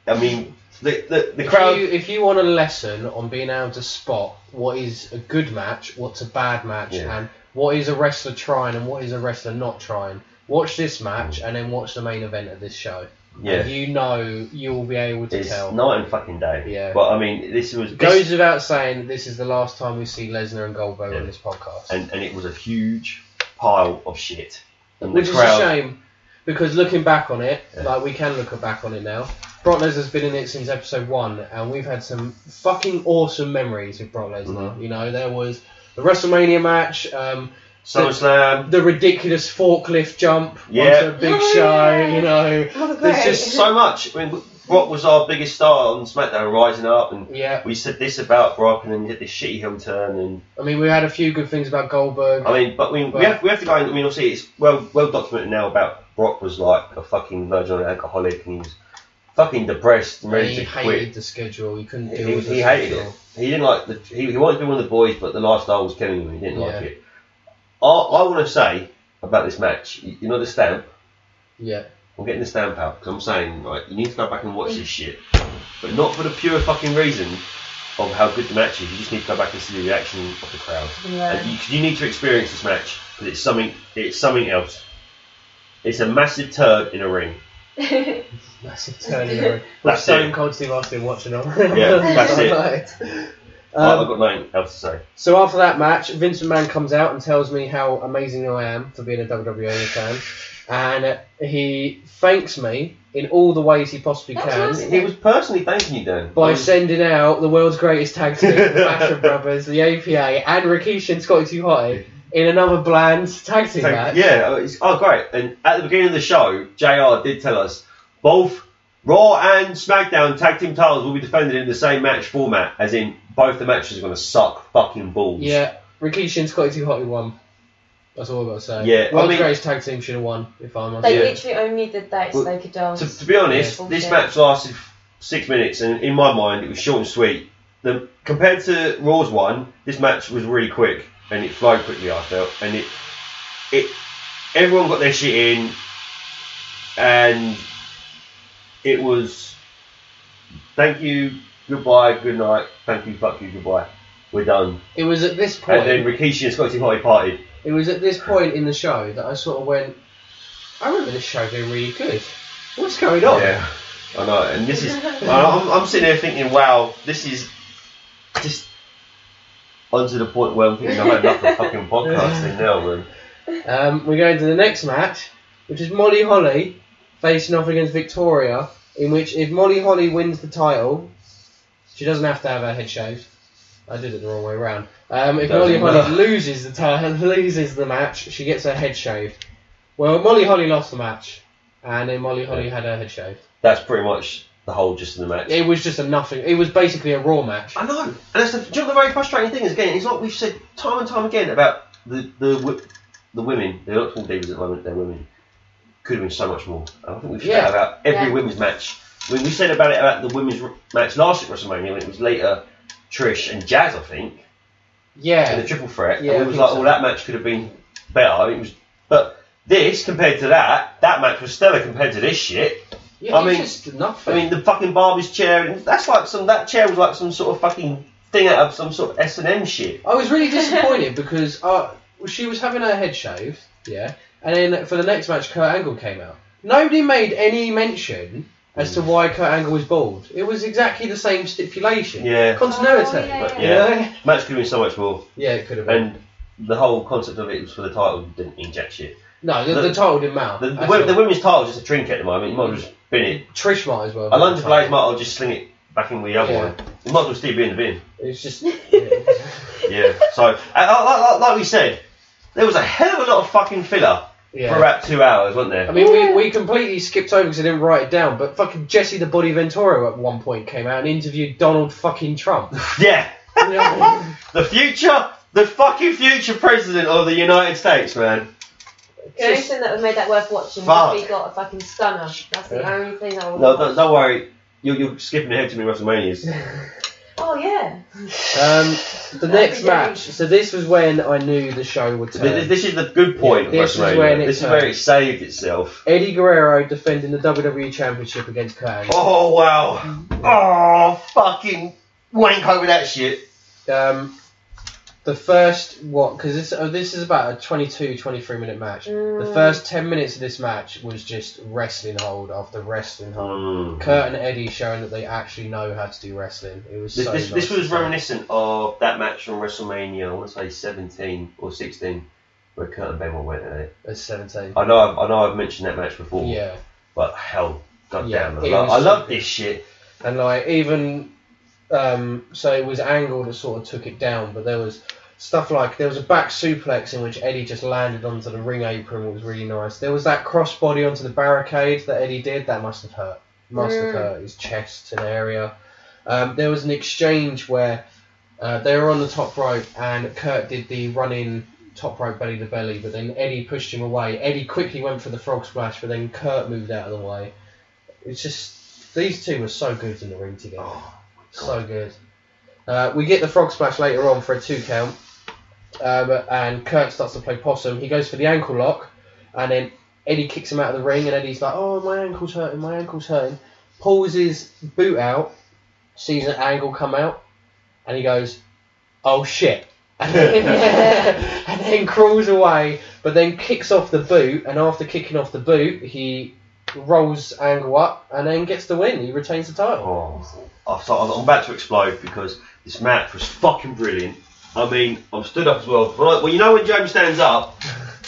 I mean, the the, the If crowd. you, if you want a lesson on being able to spot what is a good match, what's a bad match, Yeah. and what is a wrestler trying and what is a wrestler not trying, watch this match and then watch the main event of this show. Yeah, And you know you will be able to it's tell. night and fucking day. Yeah. But I mean, this was this- goes without saying this is the last time we see Lesnar and Goldberg Yeah. on this podcast. and, and it was a huge pile of shit. And Which the is a shame because looking back on it, Yeah. like we can look back on it now. Brock Lesnar's been in it since episode one, and we've had some fucking awesome memories with Brock Lesnar. Mhm. You know, there was the WrestleMania match, um, SummerSlam. the ridiculous forklift jump Yeah. onto a big Oh, show. yeah. You know, Oh, there's just so much. I mean, Brock was our biggest star on SmackDown, rising up, and yeah. we said this about Brock, and then you get this shitty heel turn, and I mean, we had a few good things about Goldberg. I mean, but we, we But- have we have to go. In, I mean, obviously, it's well well documented now about Brock was like a fucking virgin alcoholic, and he was fucking depressed and ready he to hated quit. the schedule. He couldn't He, deal with he the hated schedule. it. He didn't like the. He, he wanted to be one of the boys, but the lifestyle was killing him. He didn't Yeah. like it. I, I want to say about this match. You, you know the stamp. Yeah. I'm getting the stamp out because I'm saying, right, you need to go back and watch this mm. shit, but not for the pure fucking reason of how good the match is. You just need to go back and see the reaction of the crowd. Yeah. And you, 'cause you need to experience this match because it's something. It's something else. It's a massive turd in a ring. *laughs* Massive turn in around. With That's Stone it. Cold Steve Austin watching on. Yeah, that's *laughs* it. it. I- I've Um, got nothing else to say. so after that match, Vince McMahon comes out and tells me how amazing I am for being a WWE fan, and uh, he thanks me in all the ways he possibly That was can. awesome. He was personally thanking you, Dan. By I was- sending out the world's greatest tag team, the *laughs* Basham Brothers, the APA, and Rikishi and Scotty 2 Hotty in another bland tag team Thank- match. Yeah, oh, it's, oh great. And at the beginning of the show, JR did tell us both Raw and SmackDown tag team titles will be defended in the same match format, as in both the matches are going to suck fucking balls. Yeah, Rikishi and Scotty 2 Hotty won. That's all I've got to say. Yeah, I World's mean- greatest tag team should have won, if I'm honest. They Yeah. literally only did that so Well, they could dance. To, to be honest, Yeah. this match lasted six minutes, and in my mind, it was short and sweet. The compared to Raw's one, this match was really quick, and it flowed quickly. I felt, and it, it, everyone got their shit in, and it was, thank you, goodbye, good night, thank you, fuck you, goodbye, we're done. It was at this point. And then Rikishi and Scotty party. It was at this point in the show that I sort of went, I remember this show being really good. What's going on? Yeah, I know. And this is, I'm, I'm sitting there thinking, wow, this is just onto the point where I'm thinking I've had enough of *laughs* fucking podcasting now, man. Um, we go into the next match, which is Molly Holly facing off against Victoria, in which if Molly Holly wins the title, she doesn't have to have her head shaved. I did it the wrong way around. Um, if Molly Doesn't Holly matter. loses the title, *laughs* loses the match, she gets her head shaved. Well, Molly Holly lost the match, and then Molly Holly had her head shaved. That's pretty much the whole gist of the match. It was just a nothing. It was basically a Raw match. I know, and that's the, do you know the very frustrating thing is again, it's like we've said time and time again about the the wi- the women. They're not called divas at the moment. They're women. Could have been so much more. I think we've said Yeah. that about every Yeah. women's match. When we said about it about the women's match last year at WrestleMania, when it was later Trish and Jazz, I think. in Yeah, the triple threat. Yeah, and it was like, so. oh, that match could have been better. It was, but this compared to that, that match was stellar compared to this shit. yeah. I mean- just nothing. I mean, the fucking Barbie's chair. That's like some. That chair was like some sort of fucking thing out of some sort of S and M shit. I was really disappointed *laughs* because uh, she was having her head shaved, yeah, and then for the next match, Kurt Angle came out. Nobody made any mention as to why Kurt Angle was bald. It was exactly the same stipulation. Yeah, Continuity. Oh, yeah, but you yeah, know? match could have been so much more. Yeah, it could have been. And the whole concept of it was for the title didn't inject jack shit. no, the, the- the title didn't matter. The, the, wo- the women's title is just a trinket at the moment. You might as well just bin it. Trish might as well. Alundra Blayze might as well just sling it back in with the other Yeah. one. You might as well still be in the bin. It's just. *laughs* Yeah. So, uh, like, like, like we said, there was a hell of a lot of fucking filler Yeah. for about two hours, wasn't there? I mean, we, we completely skipped over because I didn't write it down, but fucking Jesse the Body Ventura at one point came out and interviewed Donald fucking Trump. *laughs* yeah. You? *laughs* The future, the fucking future president of the United States, man. The only Just- thing that would make that worth watching Fuck. was if he got a fucking stunner. That's the Yeah. only thing I would No, don't, don't worry. You're, you're skipping ahead to me WrestleManias. *laughs* Oh yeah. Um, the next match. days. So this was when I knew the show would turn. This, this is the good point Yeah, of this is WrestleMania. when it this is where it saved itself. Eddie Guerrero defending the WWE Championship against Kurt Angle. Oh wow! Oh fucking wank over that shit. Um, the first what? Because this oh, this is about a 22, 23 minute match. The Mm. first ten minutes of this match was just wrestling hold after wrestling hold. Mm. Kurt and Eddie showing that they actually know how to do wrestling. It was This, so this, nice this was see. reminiscent of that match from WrestleMania. I want to say 17 or 16, where Kurt and Benoit went at it. As seventeen. I know, I've, I know, I've mentioned that match before. Yeah, But hell, goddamn, Yeah, I, it love, I love this shit. and like even um, so it was Angle that sort of took it down, but there was stuff like there was a back suplex in which Eddie just landed onto the ring apron, which was really nice. There was that crossbody onto the barricade that Eddie did. That must have hurt. Must have Mm. hurt his chest and area. Um, there was an exchange where uh, they were on the top rope and Kurt did the running top rope belly to belly, but then Eddie pushed him away. Eddie quickly went for the frog splash, but then Kurt moved out of the way. It's just these two were so good in the ring together. Oh, So good. Uh, we get the frog splash later on for a two count, um, and Kurt starts to play possum. He goes for the ankle lock, and then Eddie kicks him out of the ring, and Eddie's like, "Oh, my ankle's hurting, my ankle's hurting." Pulls his boot out, sees an angle come out, and he goes, "Oh shit!" *laughs* *laughs* and then crawls away, but then kicks off the boot, and after kicking off the boot, he rolls Angle up, and then gets the win. He retains the title. Oh, so I'm I'm about to explode because this match was fucking brilliant. I mean, I'm stood up as well. Well, you know when James stands up,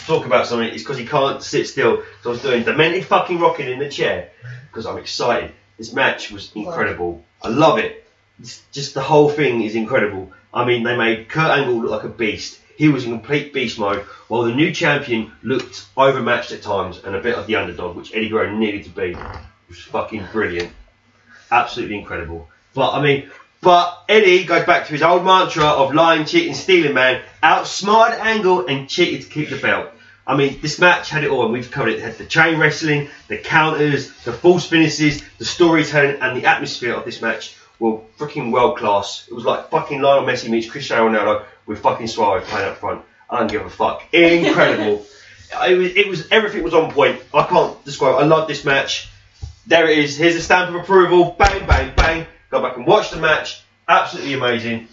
talk about something, it's because he can't sit still. So I was doing demented fucking rocking in the chair because I'm excited. This match was incredible. I love it. It's just the whole thing is incredible. I mean, they made Kurt Angle look like a beast. He was in complete beast mode, while the new champion looked overmatched at times and a bit of the underdog, which Eddie Guerrero needed to be. It was fucking brilliant. Absolutely incredible. But, I mean, but Eddie goes back to his old mantra of lying, cheating, stealing, man. Outsmarted Angle and cheated to keep the belt. I mean, this match had it all, and we've covered it. It had the chain wrestling, the counters, the false finishes, the storytelling, and the atmosphere of this match were freaking world class. It was like fucking Lionel Messi meets Cristiano Ronaldo with fucking Suarez playing up front. I don't give a fuck. *laughs* Incredible. it, was, it was everything was on point. I can't describe. It. I love this match. There it is. Here's a stamp of approval. Bang, bang, bang. Go back and watch the match. Absolutely amazing.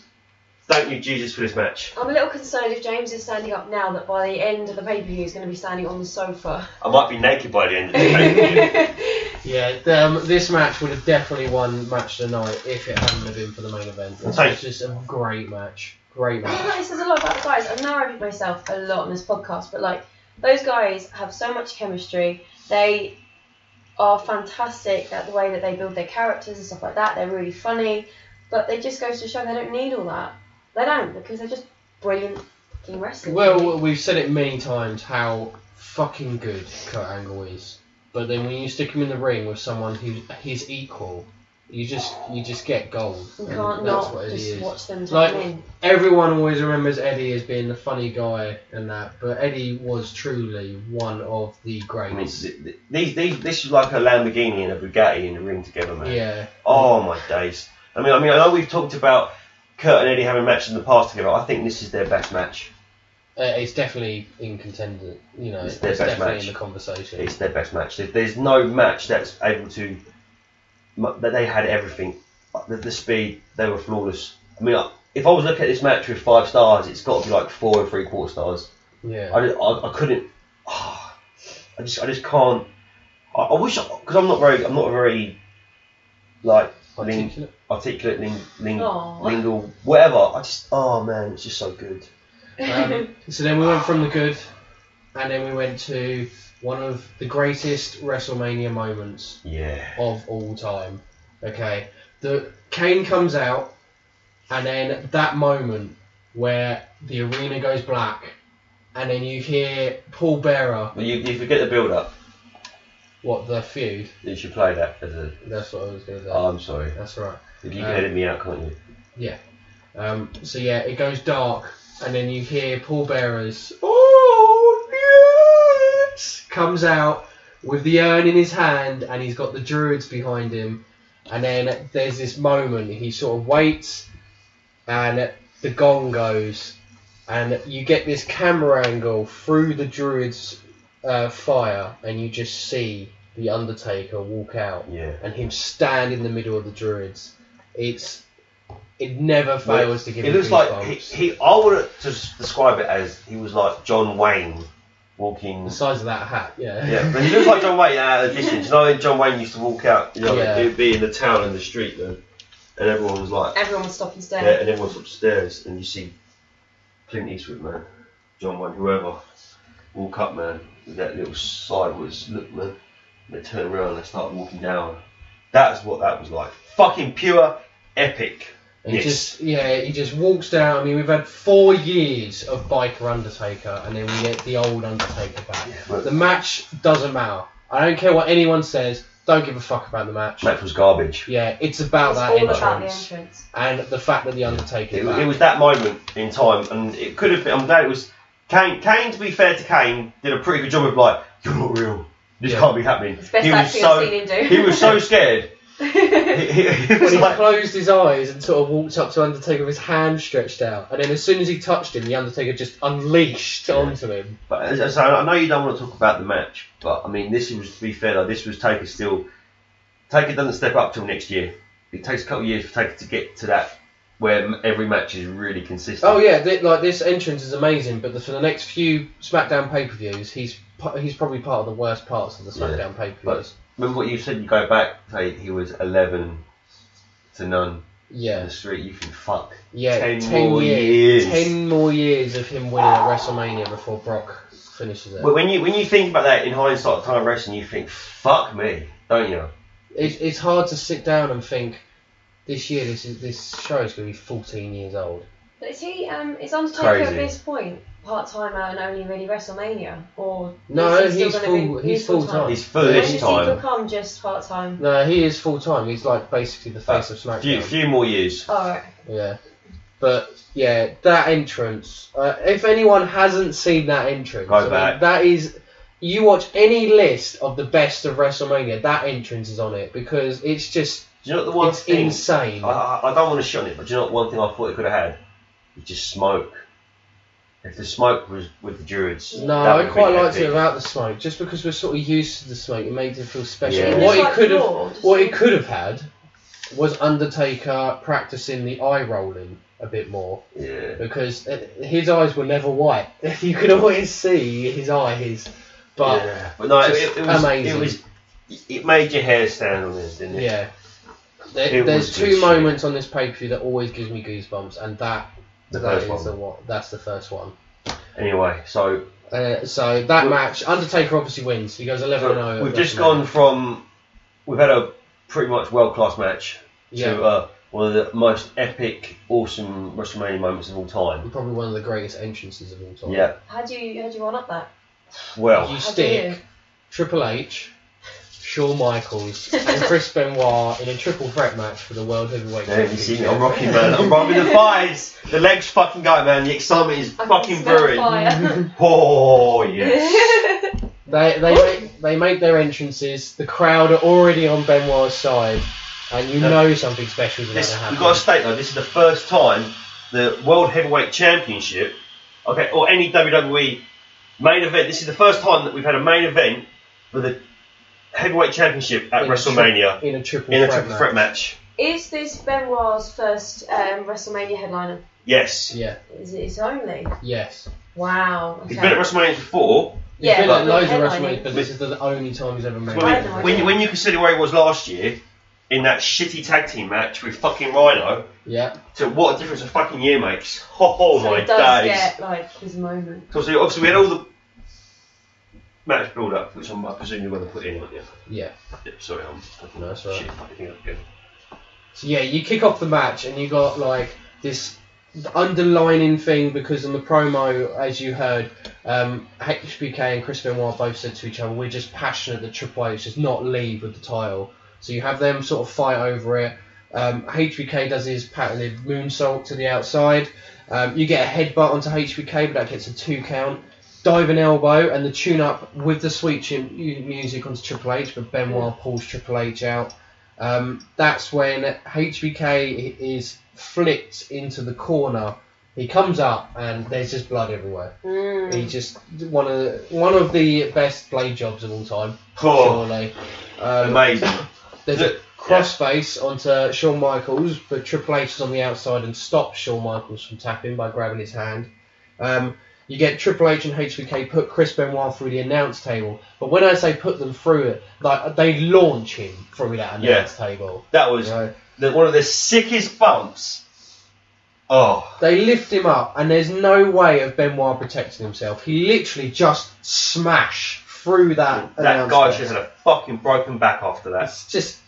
Thank you, Jesus, for this match. I'm a little concerned if James is standing up now that by the end of the pay per view he's going to be standing on the sofa. I might be naked by the end of the day. *laughs* Yeah, um, this match would have definitely won match of the night if it hadn't have been for the main event. It's Thank- just a great match. Great I feel match. like it says a lot about the guys. I know I repeat myself a lot on this podcast, but like those guys have so much chemistry. They are fantastic at the way that they build their characters and stuff like that. They're really funny, but they just goes to show they don't need all that. They don't because they're just brilliant fucking wrestlers. Well, we've said it many times how fucking good Kurt Angle is, but then when you stick him in the ring with someone who's his equal, you just you just get gold. you can't not just is. watch them take Like- them in. Everyone always remembers Eddie as being the funny guy and that, but Eddie was truly one of the I mean, greatest. th- th- these, these, this is like a Lamborghini and a Bugatti in the ring together, man. Yeah, Oh my days. I mean, I mean, I know we've talked about Kurt and Eddie having matches in the past together. I think this is their best match. uh, it's definitely in contender. You know, It's it's, their best definitely match. in the conversation. It's their best match. There's no match that's able to. Mu- That they had everything. The, the speed, they were flawless. I mean, if I was looking at this match with five stars, it's got to be like four and three quarter stars. yeah. I, I, I couldn't. ah, I just I just can't. I, I wish because I'm not very I'm not a very like ling, Articulate. articulate ling, ling, lingual whatever. I just oh man, it's just so good. *laughs* Um, so then we went from the good, and then we went to one of the greatest WrestleMania moments Yeah. of all time. Okay, the Kane comes out, and then that moment where the arena goes black, and then you hear Paul Bearer. But you, you forget the build up. What the feud? You should play that as a. That's what I was going to say. Oh, I'm sorry. That's right. You Um, can edit me out, can't you? Yeah. Um, so yeah, it goes dark, and then you hear Paul Bearer's "Oh yes!" Comes out with the urn in his hand, and he's got the druids behind him. And then there's this moment he sort of waits, and the gong goes, and you get this camera angle through the druids' uh, fire, and you just see the Undertaker walk out Yeah. and him stand in the middle of the druids. It's it never fails to give It looks like he, he. I would s- describe it as he was like John Wayne walking. the size of that hat, yeah. Yeah, but he looks like John Wayne out of the distance. You know, when John Wayne used to walk out. You know, Yeah. he'd be in the town in the street, though, and everyone was like, Everyone was stopping yeah, staring. and everyone's upstairs, and you see Clint Eastwood, man, John Wayne, whoever, walk up, man, with that little sideways look, man. They turn around and they start walking down. That's what that was like. Fucking pure epic. He Yes. just yeah, he just walks down. I mean, we've had four years of biker Undertaker, and then we get the old Undertaker back. But The match doesn't matter. I don't care what anyone says. Don't give a fuck about the match. match was garbage. Yeah, it's about it's that all entrance about the entrance. and the fact that the Undertaker. It, it was that moment in time, and it could have been. I'm glad it was. Kane, Kane, to be fair to Kane, did a pretty good job of like, you're not real. This Yeah. can't be happening. It's best he was so seen him do. he was so *laughs* scared. *laughs* He, he, he when was he like, closed his eyes and sort of walked up to Undertaker with his hand stretched out, and then as soon as he touched him, the Undertaker just unleashed Yeah. onto him. but as I know you don't want to talk about the match, but I mean, this was to be fair. Like, this was Taker still. Taker doesn't step up till next year. It takes a couple of years for Taker to get to that where every match is really consistent. Oh yeah, th- like this entrance is amazing, but the, for the next few SmackDown pay per views, he's he's probably part of the worst parts of the Yeah, SmackDown pay per views. Remember what you said? You go back, say he was 11 to none in Yeah, the street. You think, fuck. yeah, 10 more years, years. ten more years of him winning at WrestleMania before Brock finishes it. But when you when you think about that in hindsight, time of wrestling, you think, "Fuck me," don't you? It's it's hard to sit down and think this year this is this show is going to be 14 years old. But is he? Um, is Undertaker at Crazy. this point part timer and only really WrestleMania, or No, is he he's gonna full- Be, he's full-time. He's full When this does he time. become just part time? No, he is full time. He's like basically the face of Few SmackDown. few few more years. All right. Yeah, but yeah, that entrance. Uh, if anyone hasn't seen that entrance, Go I mean, that is. You watch any list of the best of WrestleMania, that entrance is on it because it's just Do you know the one it's thing? insane. I, I, I don't want to shit on it, but do you know what one thing I thought it could have had? It's just smoke. If the smoke was with the Druids. no, that I would've quite been liked it epic. without the smoke, just because we're sort of used to the smoke. It made it feel special. Yeah. What It's it could have, Raw, what like- it could have had, was Undertaker practicing the eye rolling a bit more. Yeah. because uh, his eyes were never white. *laughs* You could always see his eyes, but yeah. But no, it, just it, it was amazing. it was it made your hair stand on end, didn't it? yeah. There, It there's was two good shit. moments on this pay per view that always gives me goosebumps, and that The that first is one. the one. That's the first one. Anyway, so Uh, so that match, Undertaker obviously wins. He goes 11 So 0. we've just gone from we've had a pretty much world class match Yeah. to uh, one of the most epic, awesome WrestleMania moments of all time. Probably one of the greatest entrances of all time. Yeah, How do you how do you one up that? well, You stick? Triple H, Shawn Michaels, and Chris Benoit in a triple threat match for the World Heavyweight Championship. yeah, you see me, Championship. I'm rocking, man. I'm rubbing the thighs. The legs fucking go, man. The excitement is I can fucking smell brewing. *laughs* Oh yes. *laughs* They they make, they make their entrances. The crowd are already on Benoit's side, and you No. know something special is about This, to we've got to state though, this is the first time the World Heavyweight Championship, okay, or any WWE main event. This is the first time that we've had a main event for the Heavyweight Championship at In a tri- WrestleMania in a triple in a threat triple match. threat match. Is this Benoit's first um, WrestleMania headliner? Yes, Yeah. Is it his only? Yes. Wow. Okay. he's been at WrestleMania before. He's Yeah, been but at loads of headlining. WrestleMania, but this is the only time he's ever made. When, it. when, when you consider where he was last year in that shitty tag team match with fucking Rhino, Yeah. to what a difference a fucking year makes. Oh, so my he does days. get like his moment. Because obviously we had all the match build up, which I'm, I presume you're going to put in, aren't you? Yeah. Yeah, sorry, I'm fucking No, that's all right. shit fucking up again. So yeah, you kick off the match, and you got like this underlining thing because on the promo, as you heard, um, HBK and Chris Benoit both said to each other, "We're just passionate that Triple H does not leave with the title." So you have them sort of fight over it. Um, HBK does his patented moonsault to the outside. Um, you get a headbutt onto HBK, but that gets a two count. Diving elbow and the tune up with the sweet chin music onto Triple H, but Benoit pulls Triple H out. Um, that's when HBK is flipped into the corner. He comes up and there's just blood everywhere. Mm. He just one of the, one of the best blade jobs of all time, Oh, surely. Um, amazing. there's a The- crossface onto Shawn Michaels, but Triple H is on the outside and stops Shawn Michaels from tapping by grabbing his hand. Um, you get Triple H and HBK put Chris Benoit through the announce table, but when I say put them through it, like they launch him through that Yeah. announce table. That was You know, the, one of the sickest bumps. Oh, They lift him up, and there's no way of Benoit protecting himself. He literally just smash through that. that announce guy should have had a fucking broken back after that. It's just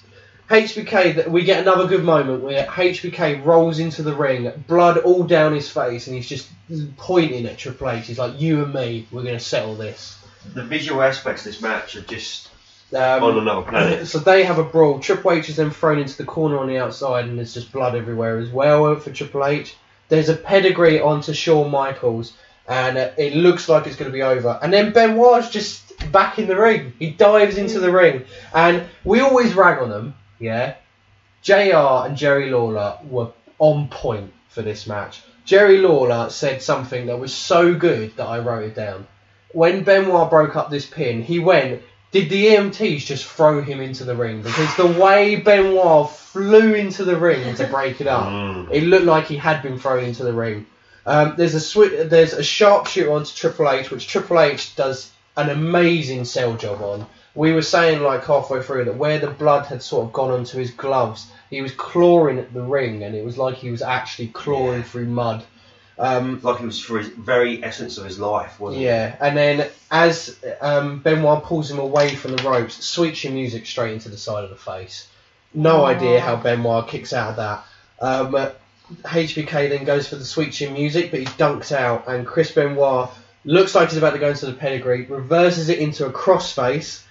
HBK. We get another good moment where HBK rolls into the ring, blood all down his face, and he's just pointing at Triple H. He's like, "You and me, we're gonna settle this." The visual aspects of this match are just Um, on another planet. *laughs* so they have a brawl. Triple H is then thrown into the corner on the outside, and there's just blood everywhere as well for Triple H. There's a pedigree onto Shawn Michaels, and it looks like it's going to be over. And then Benoit's just back in the ring. He dives into the ring, and we always rag on them. Yeah, JR and Jerry Lawler were on point for this match. Jerry Lawler said something that was so good that I wrote it down. When Benoit broke up this pin, he went, did the EMTs just throw him into the ring? Because the way Benoit flew into the ring to break it up, Mm. it looked like he had been thrown into the ring. Um, there's a swi- there's a sharpshooter onto Triple H, which Triple H does an amazing sell job on. We were saying like halfway through that where the blood had sort of gone onto his gloves, he was clawing at the ring, and it was like he was actually clawing through mud. Um, Like it was for his very essence of his life, wasn't it? yeah, and then as um, Benoit pulls him away from the ropes, sweet chin music straight into the side of the face. No Oh. idea how Benoit kicks out of that. Um, HBK then goes for the sweet chin music, but he dunks out, and Chris Benoit looks like he's about to go into the pedigree, reverses it into a crossface,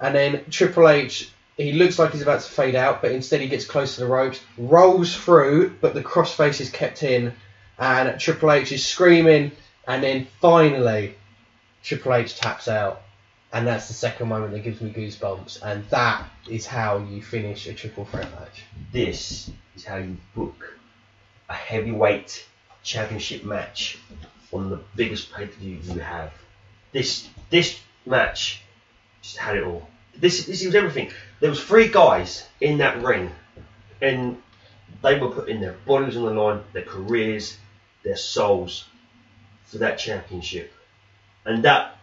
and then Triple H. He looks like he's about to fade out, but instead he gets close to the ropes, rolls through, but the crossface is kept in, and Triple H is screaming, and then finally Triple H taps out, and that's the second moment that gives me goosebumps, and that is how you finish a triple threat match. This is how you book a heavyweight championship match on the biggest pay per view you have. This this match just had it all. This this was everything. There was three guys in that ring, and they were putting their bodies on the line, their careers, their souls for that championship, and that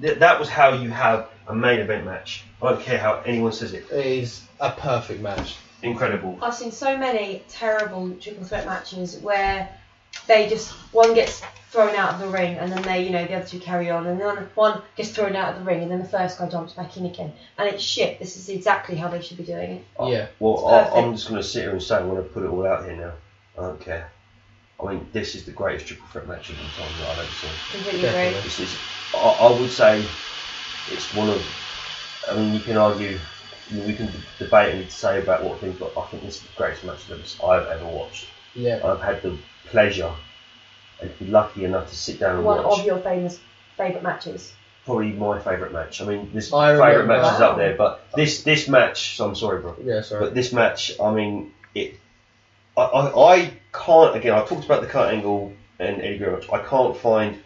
that, that was how you have a main event match. I don't care how anyone says it. It is a perfect match. Incredible. I've seen so many terrible triple threat matches where they just one gets thrown out of the ring and then they, you know, the other two carry on and then one gets thrown out of the ring and then the first guy jumps back in again. And it's shit. This is exactly how they should be doing it. Yeah. Well, It's I, I'm just going to sit here and say I'm going to put it all out here now. I don't care. I mean, this is the greatest triple threat match of all time that I've ever seen. Completely agree. This is, I, I would say, it's one of. I mean, you can argue, you know, we can debate and say about what things, but I think this is the greatest match that I've ever watched. Yeah. I've had the pleasure and be lucky enough to sit down and watch. One watch. of your famous favourite matches. Probably my favourite match. I mean, this I favourite remember- match is Wow. up there, but this this match. So I'm sorry, bro. Yeah, sorry. But this match, I mean, it. I, I, I can't. Again, I talked about the Kurt Angle and Eddie Guerrero match. I can't find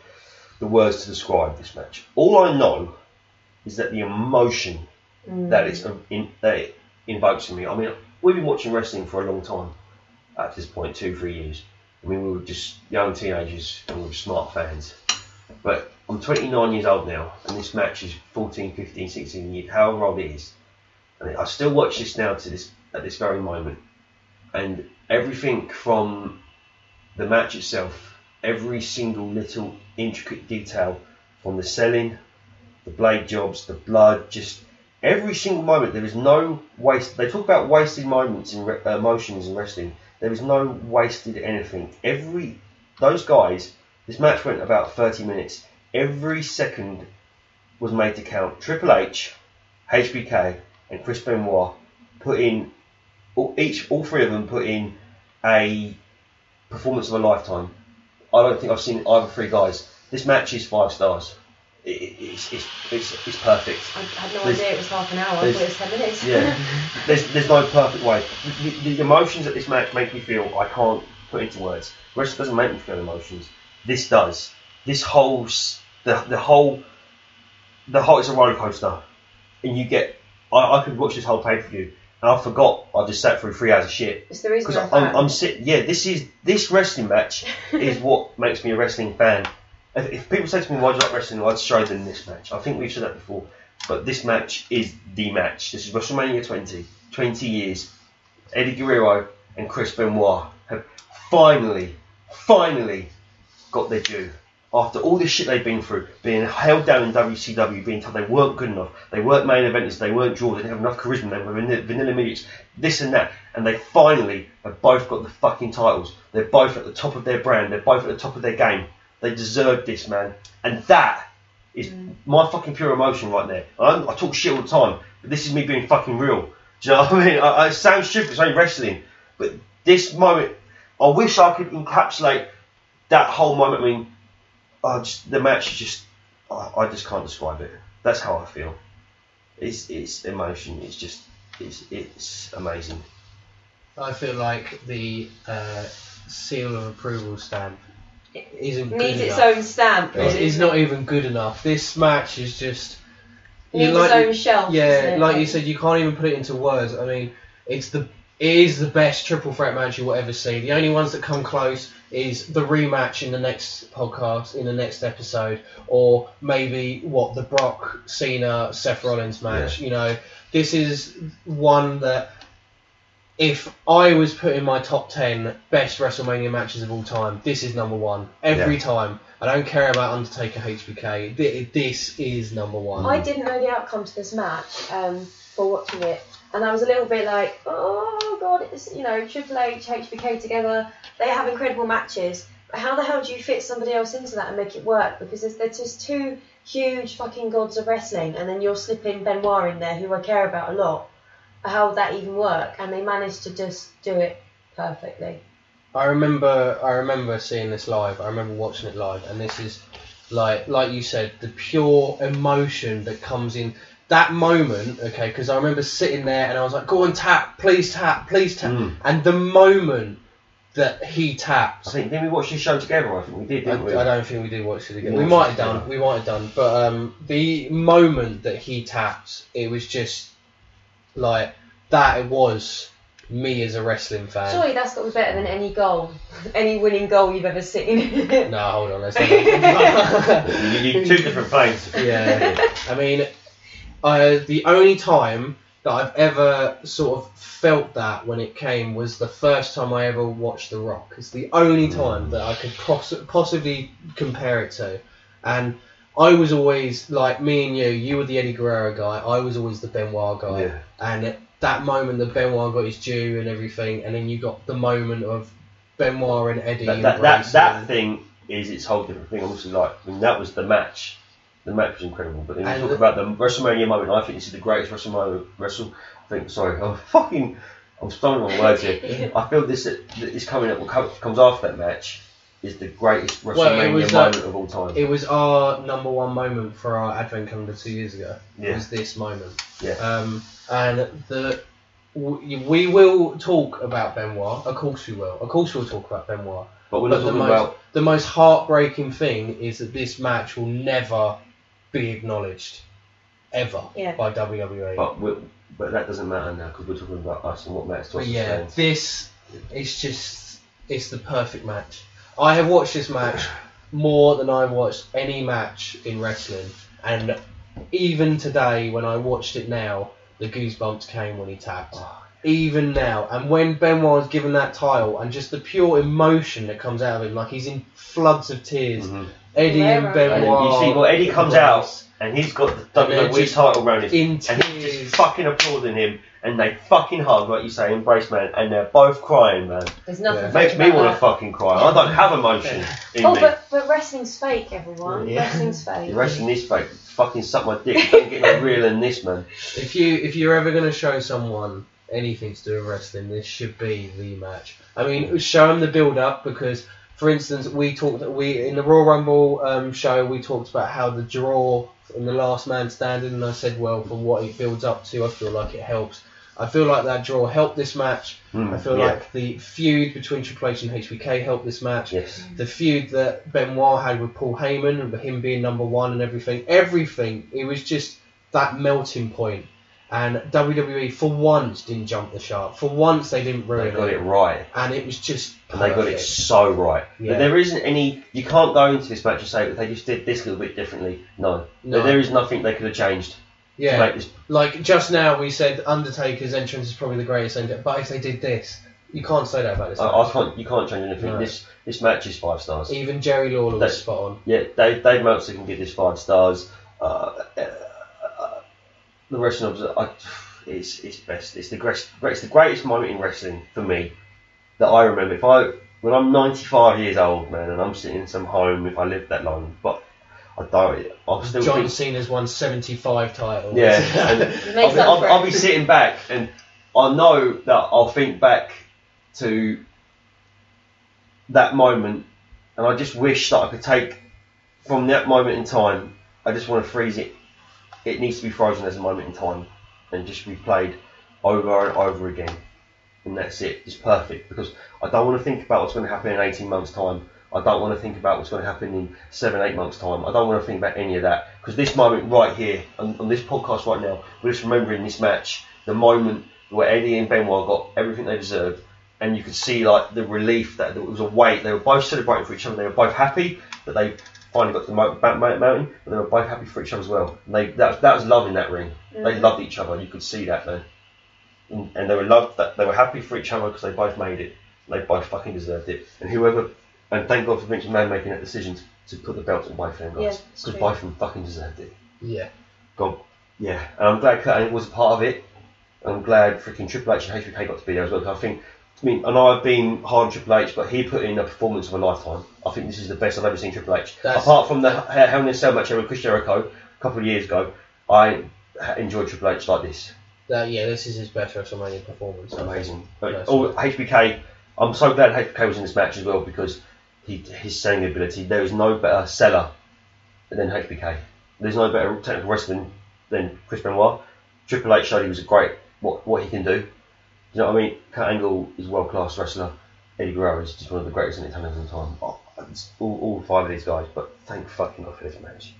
the words to describe this match. All I know is that the emotion Mm. that it's in, that it invokes in me. I mean, we've been watching wrestling for a long time. At this point, two, three years. I mean, we were just young teenagers and we were smart fans. But I'm 29 years old now, and this match is 14, 15, 16 years, however old it is. And I still watch this now to this at this very moment. And everything from the match itself, every single little intricate detail, from the selling, the blade jobs, the blood, just every single moment. There is no waste. They talk about wasted moments and re- uh, emotions in wrestling. There is no wasted anything. Every those guys. This match went about 30 minutes. Every second was made to count. Triple H, HBK, and Chris Benoit put in each all three of them put in a performance of a lifetime. I don't think I've seen either three guys. This match is five stars. It, it, it's, it's, it's, it's perfect. I had no There's- idea it was half an hour. I thought it was ten minutes. Yeah, *laughs* there's there's no perfect way. The, the, the emotions that this match make me feel, I can't put into words. Wrestling doesn't make me feel emotions. This does. This whole the the whole the whole it's a roller coaster, and you get. I, I could watch this whole pay per view, and I forgot I just sat through three hours of shit it's the reason I'm, I'm sitting. Yeah, this is this wrestling match *laughs* is what makes me a wrestling fan. If, people say to me, "Why do you like wrestling?" I'd show them this match. I think we've said that before, but this match is the match. This is WrestleMania 20. 20 years. Eddie Guerrero and Chris Benoit have finally, finally got their due. After all this shit they've been through, being held down in WCW, being told they weren't good enough, they weren't main eventers, they weren't draws, they didn't have enough charisma, they were vanilla, vanilla midgets, this and that, and they finally have both got the fucking titles. They're both at the top of their brand, they're both at the top of their game. They deserve this, man. And that is my fucking pure emotion right there. I, I talk shit all the time, but this is me being fucking real. Do you know what I mean? *laughs* I, I sound stupid, it's only wrestling, but this moment, I wish I could encapsulate that whole moment. I mean, I just, the match is just, I, I just can't describe it. That's how I feel. It's, it's emotion. It's just, it's, it's amazing. I feel like the uh, seal of approval stamp isn't good needs its enough. own stamp. It's, it's not even good enough. This match is just. needs like- its own shelf. Yeah, it? like you said, you can't even put it into words. I mean, it's the it is the best triple threat match you will ever see. The only ones that come close is the rematch in the next podcast, in the next episode, or maybe what the Brock Cena Seth Rollins match. You know, this is one that if I was putting my top ten best WrestleMania matches of all time, this is number one every time. I don't care about Undertaker HBK. Th- This is number one. I didn't know the outcome to this match um, for watching it, and I was a little bit like, oh god, it's you know Triple H, HBK together. They have incredible matches, but how the hell do you fit somebody else into that and make it work? Because they're just two huge fucking gods of wrestling, and then you're slipping Benoit in there, who I care about a lot. How would that even work? And they managed to just do it perfectly. I remember I remember seeing this live. I remember watching it live, and this is like like you said, the pure emotion that comes in that moment. Okay, because I remember sitting there and I was like, "Go on, tap, please tap, please tap," Mm. and the moment that he tapped. I think didn't we watch this show together? I think we did, I, didn't we? I don't think we did watch it again. We We might have done. together. We might have done. But um, the moment that he tapped, it was just like that. It was me as a wrestling fan. Surely that's got to be better than any goal, any winning goal you've ever seen. *laughs* No, hold on. Let's. *laughs* You, you, two different planes. yeah. I mean, I, the only time that I've ever sort of felt that when it came was the first time I ever watched The Rock. It's the only time that I could poss- possibly compare it to. And I was always like me and you. You were the Eddie Guerrero guy. I was always the Benoit guy. Yeah. And it, that moment that Benoit got his due and everything, and then you got the moment of Benoit and Eddie. That, that, that, that thing is its whole different thing. Obviously, like I mean, that was the match. The match was incredible. But then you talk about the WrestleMania moment. I think this is the greatest WrestleMania. Wrestle. I think. Sorry, *laughs* I'm fucking. I'm stumbling on words here. *laughs* I feel this that this coming up, what comes after that match, is the greatest Well, WrestleMania it was, uh, moment of all time. It was our number one moment for our advent calendar two years ago. Yeah. Was this moment? Yeah. Um, and the we, we will talk about Benoit. Of course we will. Of course we'll talk about Benoit. but we're not But the talking most about. the most heartbreaking thing is that this match will never be acknowledged ever Yeah. by WWE. But we but that doesn't matter now because we're talking about us and what matters to us. But as yeah, fans. this is just it's the perfect match. I have watched this match more than I've watched any match in wrestling, and even today when I watched it now, the goosebumps came when he tapped. Even now, and when Benoit was given that title, and just the pure emotion that comes out of him, like he's in floods of tears. Mhm. Eddie and Guerrero. Benoit. And you see, well, Eddie comes out and he's got the And they're WWE just title around his in and he's tears. just fucking applauding him, and they fucking hug, like you say, embrace man, and they're both crying, man. There's nothing. Yeah. Makes me want to fucking cry. I don't have emotion in Oh, me. but but wrestling's fake, everyone. Yeah. Wrestling's *laughs* fake. The rest in this fake, fucking suck my dick. Don't get no real in this, man. If you if you're ever going to show someone anything to do with wrestling, this should be the match. I mean, show them the build up because, for instance, we talked we in the Royal Rumble um, show we talked about how the draw in the Last Man Standing, and I said, well, for what it builds up to, I feel like it helps. I feel like that draw helped this match. Mm, I feel yeah. like the feud between Triple H and HBK helped this match. Yes. The feud that Benoit had with Paul Heyman and him being number one and everything, everything, it was just that melting point. And WWE for once didn't jump the shark. For once they didn't They got it. it right. And it was just And they got it so right. Yeah. But there isn't any. You can't go into this match and say that they just did this a little bit differently. No. No. There is nothing they could have changed Yeah. make this. Like just now we said Undertaker's entrance is probably the greatest entrance, but if they did this, you can't say that about this. I, I match. can't. You can't change anything. No. This this match is five stars. Even Jerry Lawler was That- spot on. Yeah, Dave, Dave Meltzer can give this five stars. Uh, uh, uh, the wrestling of I, it's it's best. It's the greatest. It's the greatest moment in wrestling for me that I remember. If I when I'm 95 years old, man, and I'm sitting in some home, if I live that long, but I don't. I'll still John think. Cena's won 75 titles. Yeah, *laughs* and I'll, be, I'll, I'll be sitting back, and I know that I'll think back to that moment, and I just wish that I could take from that moment in time. I just want to freeze it. It needs to be frozen as a moment in time, and just be played over and over again, and that's it. It's perfect because I don't want to think about what's going to happen in 18 months' time. I don't want to think about what's going to happen in seven, eight months' time. I don't want to think about any of that because this moment right here on, on this podcast right now, we're just remembering this match, the moment where Eddie and Benoit got everything they deserved, and you could see like the relief that there was a weight. They were both celebrating for each other. They were both happy that they finally got to the mo- mountain, but they were both happy for each other as well. And they that was, that was love in that ring. They Mhm. loved each other. You could see that though, and, and they were loved that they were happy for each other because they both made it. They both fucking deserved it. And whoever, and thank God for Vince McMahon making that decision to, to put the belt on both of them Yeah, guys because true. both fucking deserved it. Yeah. God, yeah. And I'm glad Kurt Angle was a part of it. I'm glad freaking Triple H and HBK got to be there as well. 'cause I think, I mean, I know I've been hard on Triple H, but he put in a performance of a lifetime. I think this is the best I've ever seen Triple H. That's- Apart from the Hell Hell in a Cell match with Chris Jericho a couple of years ago, I enjoyed Triple H like this. That, yeah, this is his best WrestleMania performance. I. Amazing. But That's all, right. HBK, I'm so glad HBK was in this match as well because he, his selling ability, there is no better seller than HBK. There's no better technical wrestling than Chris Benoit. Triple H showed he was a great, what, what he can do. You know what I mean? Kurt Angle is a world class wrestler. Eddie Guerrero is just one of the greatest entertainers of all time. Oh, all, all five of these guys, but thank fucking God for this match.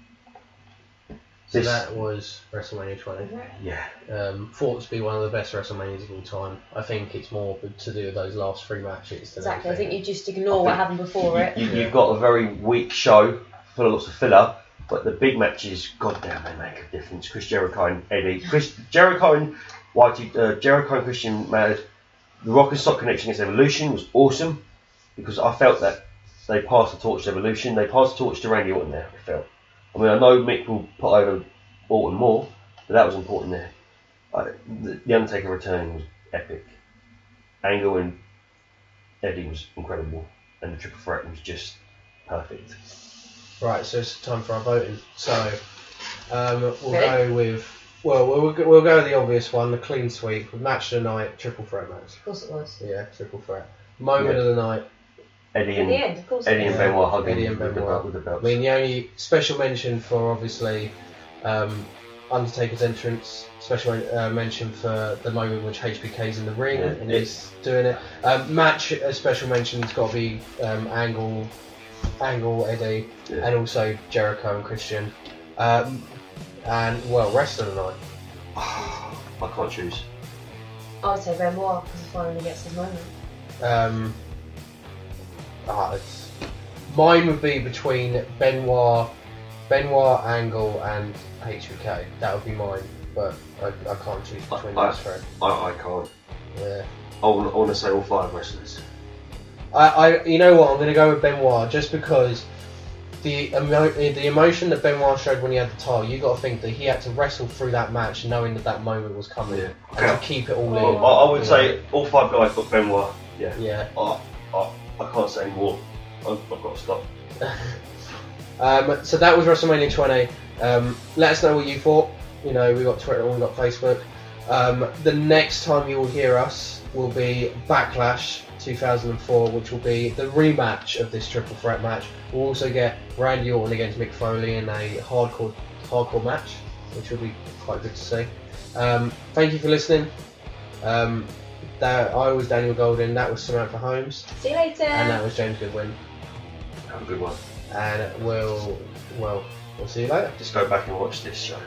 So This- that was WrestleMania 20. Yeah. Um, thought to be one of the best WrestleManias of all time. I think it's more to do with those last three matches. Than Exactly. I think you just ignore what happened before you, it. You, Yeah. You've got a very weak show, full of lots of filler, but the big matches, goddamn, they make a difference. Chris Jericho and Eddie, Chris *laughs* Jericho and Whitey, uh, Jericho and Christian mattered. The Rock and Sock connection against Evolution was awesome because I felt that they passed the torch to Evolution. They passed the torch to Randy Orton there. I felt. I mean, I know Mick will put over Orton more, but that was important there. Uh, the, the Undertaker returning was epic. Angle and Eddie was incredible, and the triple threat was just perfect. Right, so it's time for our voting. So um, we'll Ready? go with. Well, we'll go, we'll go with the obvious one, the clean sweep, match of the night, triple threat match. Of course it was. Yeah, triple threat. Moment Yeah. of the night. Eddie and the end, of course. Eddie and was. Benoit hugging Eddie and with, the, Benoit. belt- with the I belts. mean, the only special mention for obviously um, Undertaker's entrance. Special uh, mention for the moment which HBK's in the ring Yeah, and it's- he's doing it. Um, match a special mention has got to be um, Angle, Angle, Eddie, Yeah. and also Jericho and Christian. Um, and well, rest of the night. *sighs* I can't choose. I would say Benoit because he finally gets his moment. Um, ah, mine would be between Benoit, Benoit, Angle, and HBK. That would be mine, but I, I can't choose between I- those three. I, I can't. Yeah. I want, I want to say all five wrestlers. I, I, you know what? I'm going to go with Benoit just because the emo- the emotion that Benoit showed when he had the title, you got to think that he had to wrestle through that match knowing that that moment was coming Yeah. and to keep it all Oh. in. I, I would say all five guys but Benoit. Yeah. Yeah. I, I, I can't say more. I've, I've got to stop. *laughs* Um, so that was WrestleMania 20. Um, let us know what you thought. You know, we got Twitter and we got Facebook. Um, the next time you will hear us will be Backlash 2004, which will be the rematch of this triple threat match. We'll also get Randy Orton against Mick Foley in a hardcore hardcore match, which will be quite good to see. Um, thank you for listening. Um, that I was Daniel Golden. That was Samantha Holmes, See you later. and that was James Goodwin. Have a good one. And we'll well we'll see you later. Just go back and watch this show.